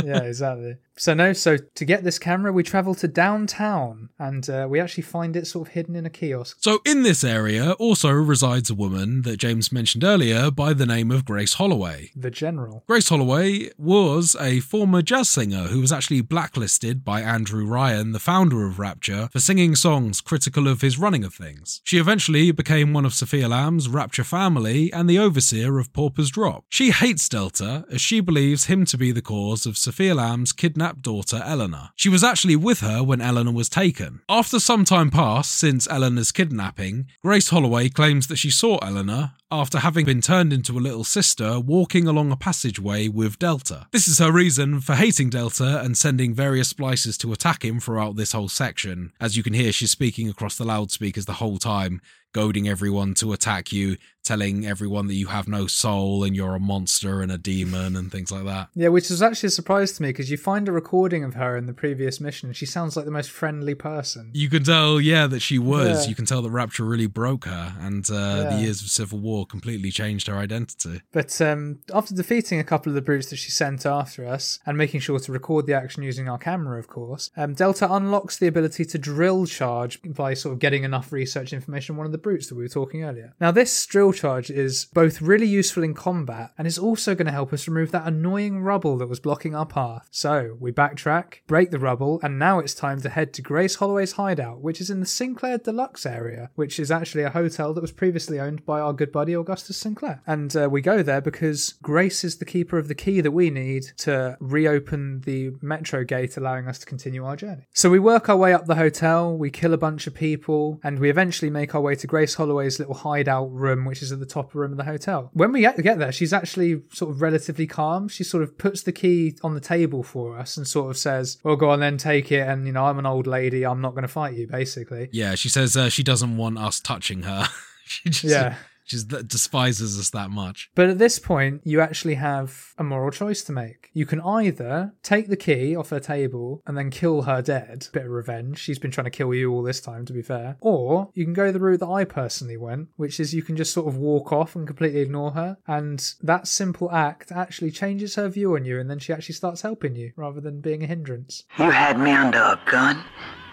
yeah, exactly. So no, so to get this camera, we travel to downtown, and uh, we actually find it sort of hidden in a kiosk. So, in this area also resides a woman that James mentioned earlier by the name of Grace Holloway. The general. Grace Holloway was a former jazz singer who was actually blacklisted by Andrew Ryan, the founder of Rapture, for singing songs critical of his running of things. She eventually became one of Sophia Lamb's Rapture family and the overseer of Pauper's Drop. She hates Delta as she believes him to be the cause of Sophia Lamb's kidnapped daughter Eleanor. She was actually with her when Eleanor was taken. After some time passed since Eleanor's kidnapping, Grace Holloway claims that she saw Eleanor after having been turned into a little sister walking along a passageway with Delta. This is her reason for hating Delta and sending various splices to attack him throughout this whole section. As you can hear, she's speaking across the loudspeakers the whole time, goading everyone to attack you, telling everyone that you have no soul and you're a monster and a demon and things like that. Yeah, which was actually a surprise to me because you find a recording of her in the previous mission and she sounds like the most friendly person. You can tell, yeah, that she was. Yeah. You can tell that Rapture really broke her, and uh, the years of civil war completely changed her identity. But um, after defeating a couple of the brutes that she sent after us and making sure to record the action using our camera, of course, um, Delta unlocks the ability to drill charge by sort of getting enough research information on one of the brutes that we were talking earlier. Now, this drill charge is both really useful in combat and is also going to help us remove that annoying rubble that was blocking our path. So we backtrack, break the rubble, and now it's time to head to Grace Holloway's hideout, which is in the Sinclair Deluxe area, which is actually a hotel that was previously owned by our good buddy Augustus Sinclair. And uh, we go there because Grace is the keeper of the key that we need to reopen the metro gate, allowing us to continue our journey. So we work our way up the hotel, we kill a bunch of people, and we eventually make our way to Grace Holloway's little hideout room, which is at the top room of the hotel. When we get get there, she's actually sort of relatively calm. She sort of puts the key on the table for us and sort of says, "Well, go on then, take it." And you know, I'm an old lady. I'm not going to fight you, basically. Yeah, she says uh, she doesn't want us touching her. she just, Yeah. She despises us that much. But at this point, you actually have a moral choice to make. You can either take the key off her table and then kill her dead, bit of revenge. She's been trying to kill you all this time, to be fair. Or you can go the route that I personally went, which is you can just sort of walk off and completely ignore her. And that simple act actually changes her view on you, and then she actually starts helping you rather than being a hindrance. You had me under a gun,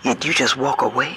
yet you just walk away?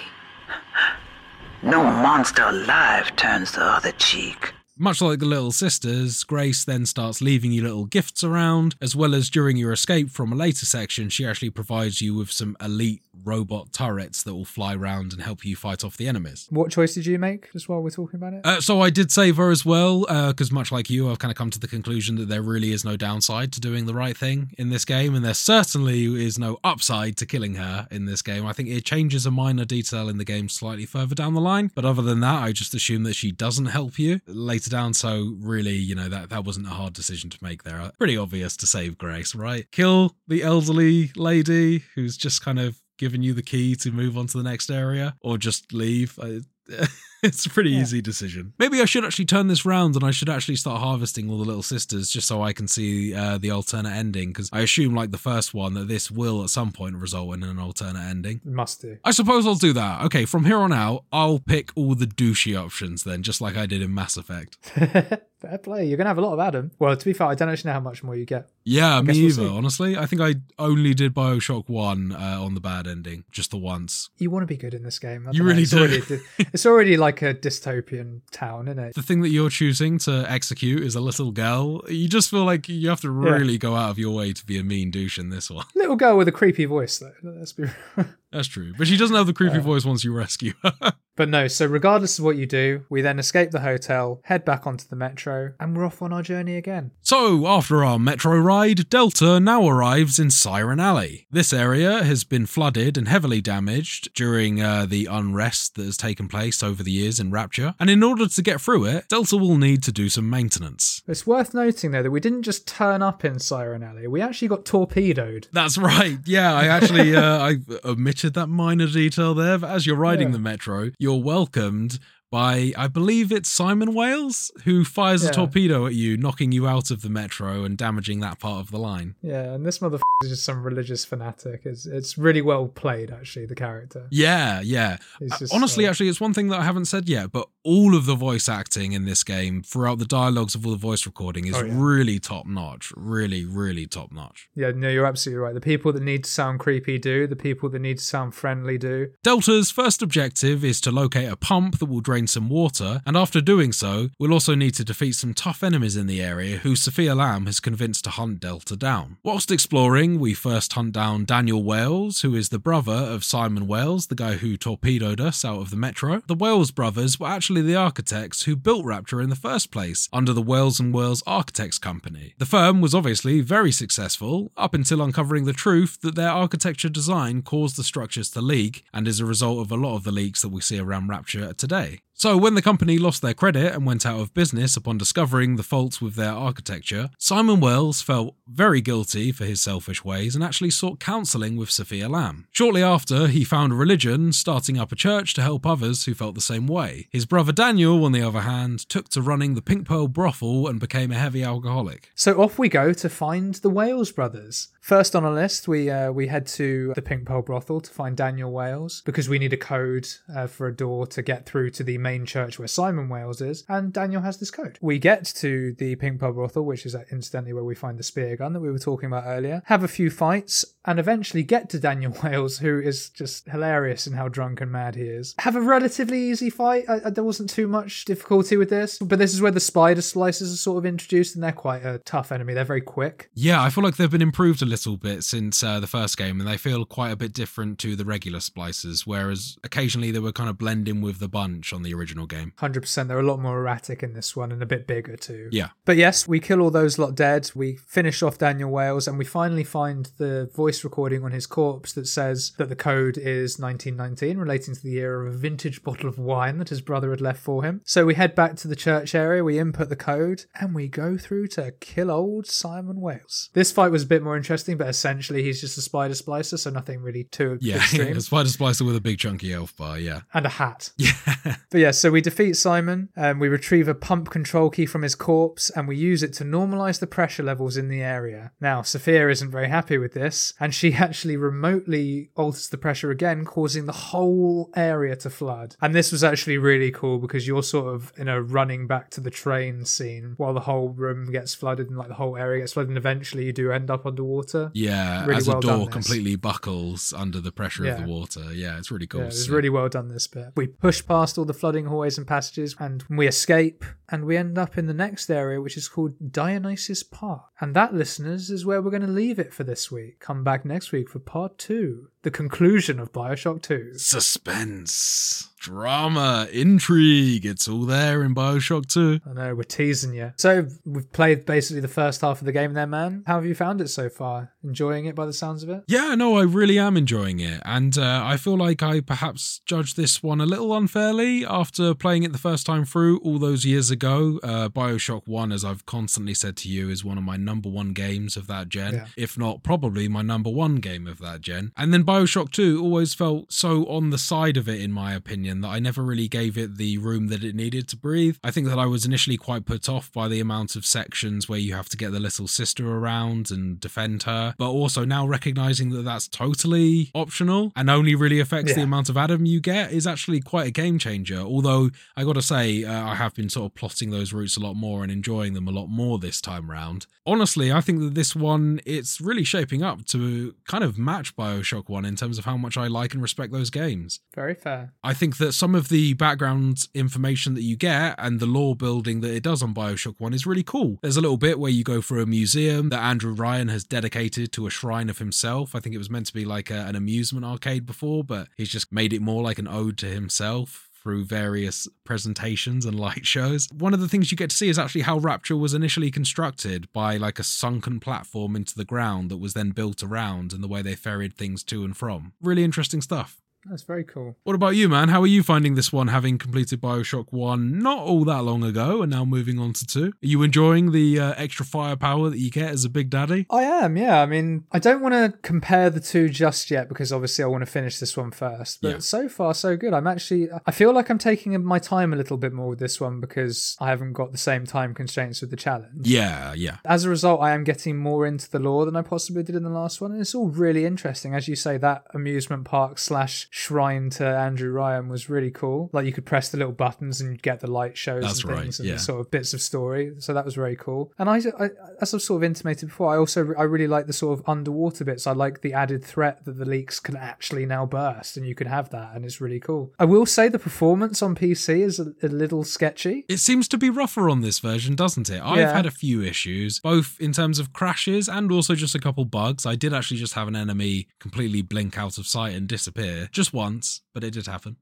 No monster alive turns the other cheek. Much like the Little Sisters, Grace then starts leaving you little gifts around, as well as during your escape from a later section, she actually provides you with some elite robot turrets that will fly around and help you fight off the enemies. What choice did you make, just while we're talking about it? Uh, so I did save her as well, because much like you, I've kind of come to the conclusion that there really is no downside to doing the right thing in this game, and there certainly is no upside to killing her in this game. I think it changes a minor detail in the game slightly further down the line, but other than that, I just assume that she doesn't help you later down. So really, you know that that wasn't a hard decision to make there. Pretty obvious to save Grace, right? Kill the elderly lady who's just kind of giving you the key to move on to the next area, or just leave. I, it's a pretty easy decision. Maybe I should actually turn this round and I should actually start harvesting all the little sisters just so I can see uh, the alternate ending. Because I assume, like the first one, that this will at some point result in an alternate ending. Must do. I suppose I'll do that. Okay, from here on out, I'll pick all the douchey options then, just like I did in Mass Effect. Fair play. You're going to have a lot of Adam. Well, to be fair, I don't actually know how much more you get. Yeah, guess me we'll either, see. honestly. I think I only did Bioshock 1 uh, on the bad ending, just the once. You want to be good in this game. You know, really it's do. Already, it's already like a dystopian town, isn't it? the thing that you're choosing to execute is a little girl. You just feel like you have to really go out of your way to be a mean douche in this one. Little girl with a creepy voice, though. Let's be. That's true. But she doesn't have the creepy voice once you rescue her. but no. So regardless of what you do, we then escape the hotel, head back onto the metro, and we're off on our journey again. So, after our metro ride, Delta now arrives in Siren Alley. This area has been flooded and heavily damaged during uh, the unrest that has taken place over the years in Rapture, and in order to get through it, Delta will need to do some maintenance. It's worth noting though that we didn't just turn up in Siren Alley. We actually got torpedoed. That's right. Yeah, I actually uh, I omitted that minor detail there. But as you're riding Yeah. the metro, you're welcomed by I believe it's Simon Wales who fires a torpedo at you, knocking you out of the metro and damaging that part of the line. Yeah, and this motherfucker is just some religious fanatic. It's it's really well played, actually. The character. Yeah, yeah. Just, Honestly, uh, actually, it's one thing that I haven't said yet, but all of the voice acting in this game, throughout the dialogues of all the voice recording, is Oh, yeah. really top notch. Really, really top notch. Yeah, no, you're absolutely right. The people that need to sound creepy do. The people that need to sound friendly do. Delta's first objective is to locate a pump that will drain some water, and after doing so, we'll also need to defeat some tough enemies in the area who Sophia Lamb has convinced to hunt Delta down. Whilst exploring, we first hunt down Daniel Wales, who is the brother of Simon Wales, the guy who torpedoed us out of the metro. The Wales brothers were actually the architects who built Rapture in the first place, under the Wales and Wales Architects Company. The firm was obviously very successful, up until uncovering the truth that their architecture design caused the structures to leak, and is a result of a lot of the leaks that we see around Rapture today. So, when the company lost their credit and went out of business upon discovering the faults with their architecture, Simon Wales felt very guilty for his selfish ways and actually sought counselling with Sophia Lamb. Shortly after, he found religion, starting up a church to help others who felt the same way. His brother Daniel, on the other hand, took to running the Pink Pearl brothel and became a heavy alcoholic. So off we go to find the Wales brothers. First on our list, we uh, we head to the Pink Pearl brothel to find Daniel Wales because we need a code uh, for a door to get through to the main church where Simon Wales is, and Daniel has this code. We get to the Pink Pub brothel, which is uh, incidentally where we find the spear gun that we were talking about earlier. Have a few fights and eventually get to Daniel Wales, who is just hilarious in how drunk and mad he is. Have a relatively easy fight. I, I, there wasn't too much difficulty with this, but this is where the spider splicers are sort of introduced, and they're quite a tough enemy. They're very quick. Yeah, I feel like they've been improved a little bit since uh, the first game, and they feel quite a bit different to the regular splices, whereas occasionally they were kind of blending with the bunch on the original game. 100%. They're a lot more erratic in this one and a bit bigger too. Yeah. But yes, we kill all those lot dead. We finish off Daniel Wales, and we finally find the voice recording on his corpse that says that the code is 1919, relating to the year of a vintage bottle of wine that his brother had left for him. So we head back to the church area, we input the code, and we go through to kill old Simon Wales. This fight was a bit more interesting, but essentially he's just a spider splicer, so nothing really too Yeah, extreme. a spider splicer with a big chunky elf bar, yeah. and a hat. Yeah. But yeah, so we defeat Simon, and we retrieve a pump control key from his corpse, and we use it to normalize the pressure levels in the area. Now, Sophia isn't very happy with this, and she actually remotely alters the pressure again, causing the whole area to flood. And this was actually really cool because you're sort of in a running back to the train scene while the whole room gets flooded and like the whole area gets flooded, and eventually you do end up underwater. Yeah, Really as well a door completely buckles under the pressure of the water. Yeah, it's really cool. Yeah, it was really well done this bit. We push past all the flooding hallways and passages and when we escape and we end up in the next area which is called Dionysus Park. And that listeners is where we're going to leave it for this week. Come back next week for part 2, the conclusion of BioShock 2. Suspense, drama, intrigue. It's all there in Bioshock 2. I know we're teasing you. So we've played basically the first half of the game there, man. How have you found it so far? Enjoying it by the sounds of it? Yeah, no, I really am enjoying it. And uh, I feel like I perhaps judged this one a little unfairly after playing it the first time through all those years ago. Uh, Bioshock 1, as I've constantly said to you, is one of my number one games of that gen, Yeah. if not probably my number one game of that gen. And then Bioshock 2 always felt so on the side of it, in my opinion, that I never really gave it the room that it needed to breathe. I think that I was initially quite put off by the amount of sections where you have to get the little sister around and defend her, but also now recognizing that that's totally optional and only really affects the amount of Adam you get is actually quite a game changer. Although I got to say, uh, I have been sort of plotting those routes a lot more and enjoying them a lot more this time round. Honestly, I think that this one it's really shaping up to kind of match BioShock 1 in terms of how much I like and respect those games. Very fair. I think that some of the background information that you get and the lore building that it does on Bioshock 1 is really cool. There's a little bit where you go through a museum that Andrew Ryan has dedicated to a shrine of himself. I think it was meant to be like a, an amusement arcade before, but he's just made it more like an ode to himself through various presentations and light shows. One of the things you get to see is actually how Rapture was initially constructed by like a sunken platform into the ground that was then built around and the way they ferried things to and from. Really interesting stuff. That's very cool. What about you, man? How are you finding this one, having completed Bioshock 1 not all that long ago and now moving on to 2? Are you enjoying the uh, extra firepower that you get as a Big Daddy? I am, yeah. I mean, I don't want to compare the two just yet because obviously I want to finish this one first. But Yeah. so far, so good. I'm actually, I feel like I'm taking my time a little bit more with this one because I haven't got the same time constraints with the challenge. Yeah, yeah. As a result, I am getting more into the lore than I possibly did in the last one. And it's all really interesting. As you say, that amusement park slash shrine to Andrew Ryan was really cool. Like you could press the little buttons and you'd get the light shows That's and right, things and yeah. sort of bits of story. So that was very cool. And I, I, as I've sort of intimated before, I also I really like the sort of underwater bits. I like the added threat that the leaks can actually now burst, and you can have that, and it's really cool. I will say the performance on PC is a, a little sketchy. It seems to be rougher on this version, doesn't it? I've Yeah. had a few issues, both in terms of crashes and also just a couple bugs. I did actually just have an enemy completely blink out of sight and disappear just once, but it did happen.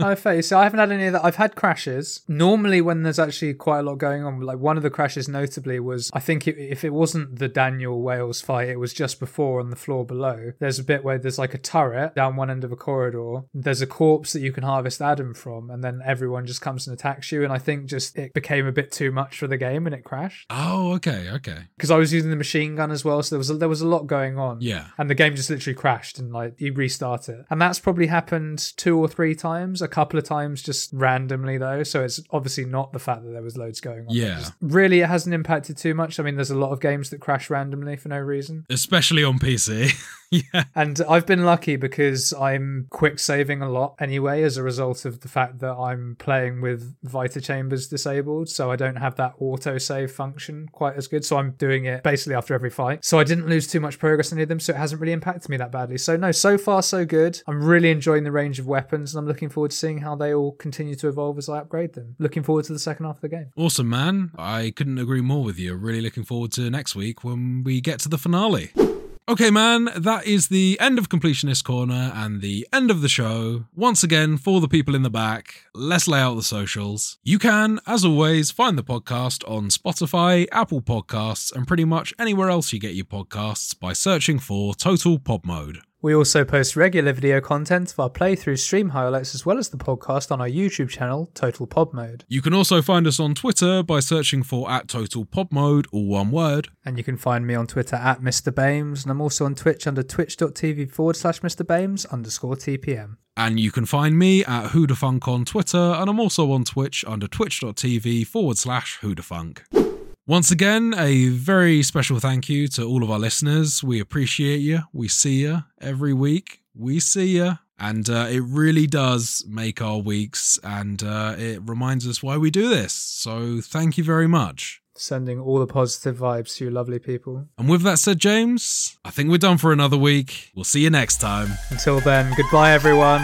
I face. So I haven't had any of that. I've had crashes. Normally, when there's actually quite a lot going on, like one of the crashes notably was, I think it, if it wasn't the Daniel Wales fight, it was just before on the floor below. There's a bit where there's like a turret down one end of a corridor. There's a corpse that you can harvest Adam from, and then everyone just comes and attacks you. And I think just it became a bit too much for the game and it crashed Oh, okay, okay. because I was using the machine gun as well. So there was a, there was a lot going on. Yeah. And the game just literally crashed and like you restart it. And that's probably happened two or three times, a couple of times just randomly though. So it's obviously not the fact that there was loads going on. Yeah. Just really it hasn't impacted too much. I mean, there's a lot of games that crash randomly for no reason. Especially on PC. yeah. And I've been lucky because I'm quick saving a lot anyway as a result of the fact that I'm playing with Vita Chambers disabled. So I don't have that auto save function quite as good. So I'm doing it basically after every fight. So I didn't lose too much progress on any of them. So it hasn't really impacted me that badly. So no, so far so good. I'm really enjoying the range of weapons and I'm looking forward to seeing how they all continue to evolve as I upgrade them. Looking forward to the second half of the game. Awesome, man. I couldn't agree more with you. Really looking forward to next week when we get to the finale. Okay, man, that is the end of Completionist Corner and the end of the show. Once again, for the people in the back, let's lay out the socials. You can, as always, find the podcast on Spotify, Apple Podcasts, and pretty much anywhere else you get your podcasts by searching for Total Pod Mode. We also post regular video content of our playthrough stream highlights as well as the podcast on our YouTube channel, Total Pod Mode. You can also find us on Twitter by searching for at Total Pod Mode, all one word. And you can find me on Twitter at Mr. Bames, and I'm also on Twitch under twitch.tv forward slash Mr. Bames underscore TPM. And you can find me at Whodahfunk on Twitter, and I'm also on Twitch under twitch.tv forward slash Whodahfunk. Once again, a very special thank you to all of our listeners. We appreciate you. We see you every week. We see you. And uh, it really does make our weeks, and uh, it reminds us why we do this. So thank you very much. Sending all the positive vibes to you lovely people. And with that said, James, I think we're done for another week. We'll see you next time. Until then, goodbye everyone.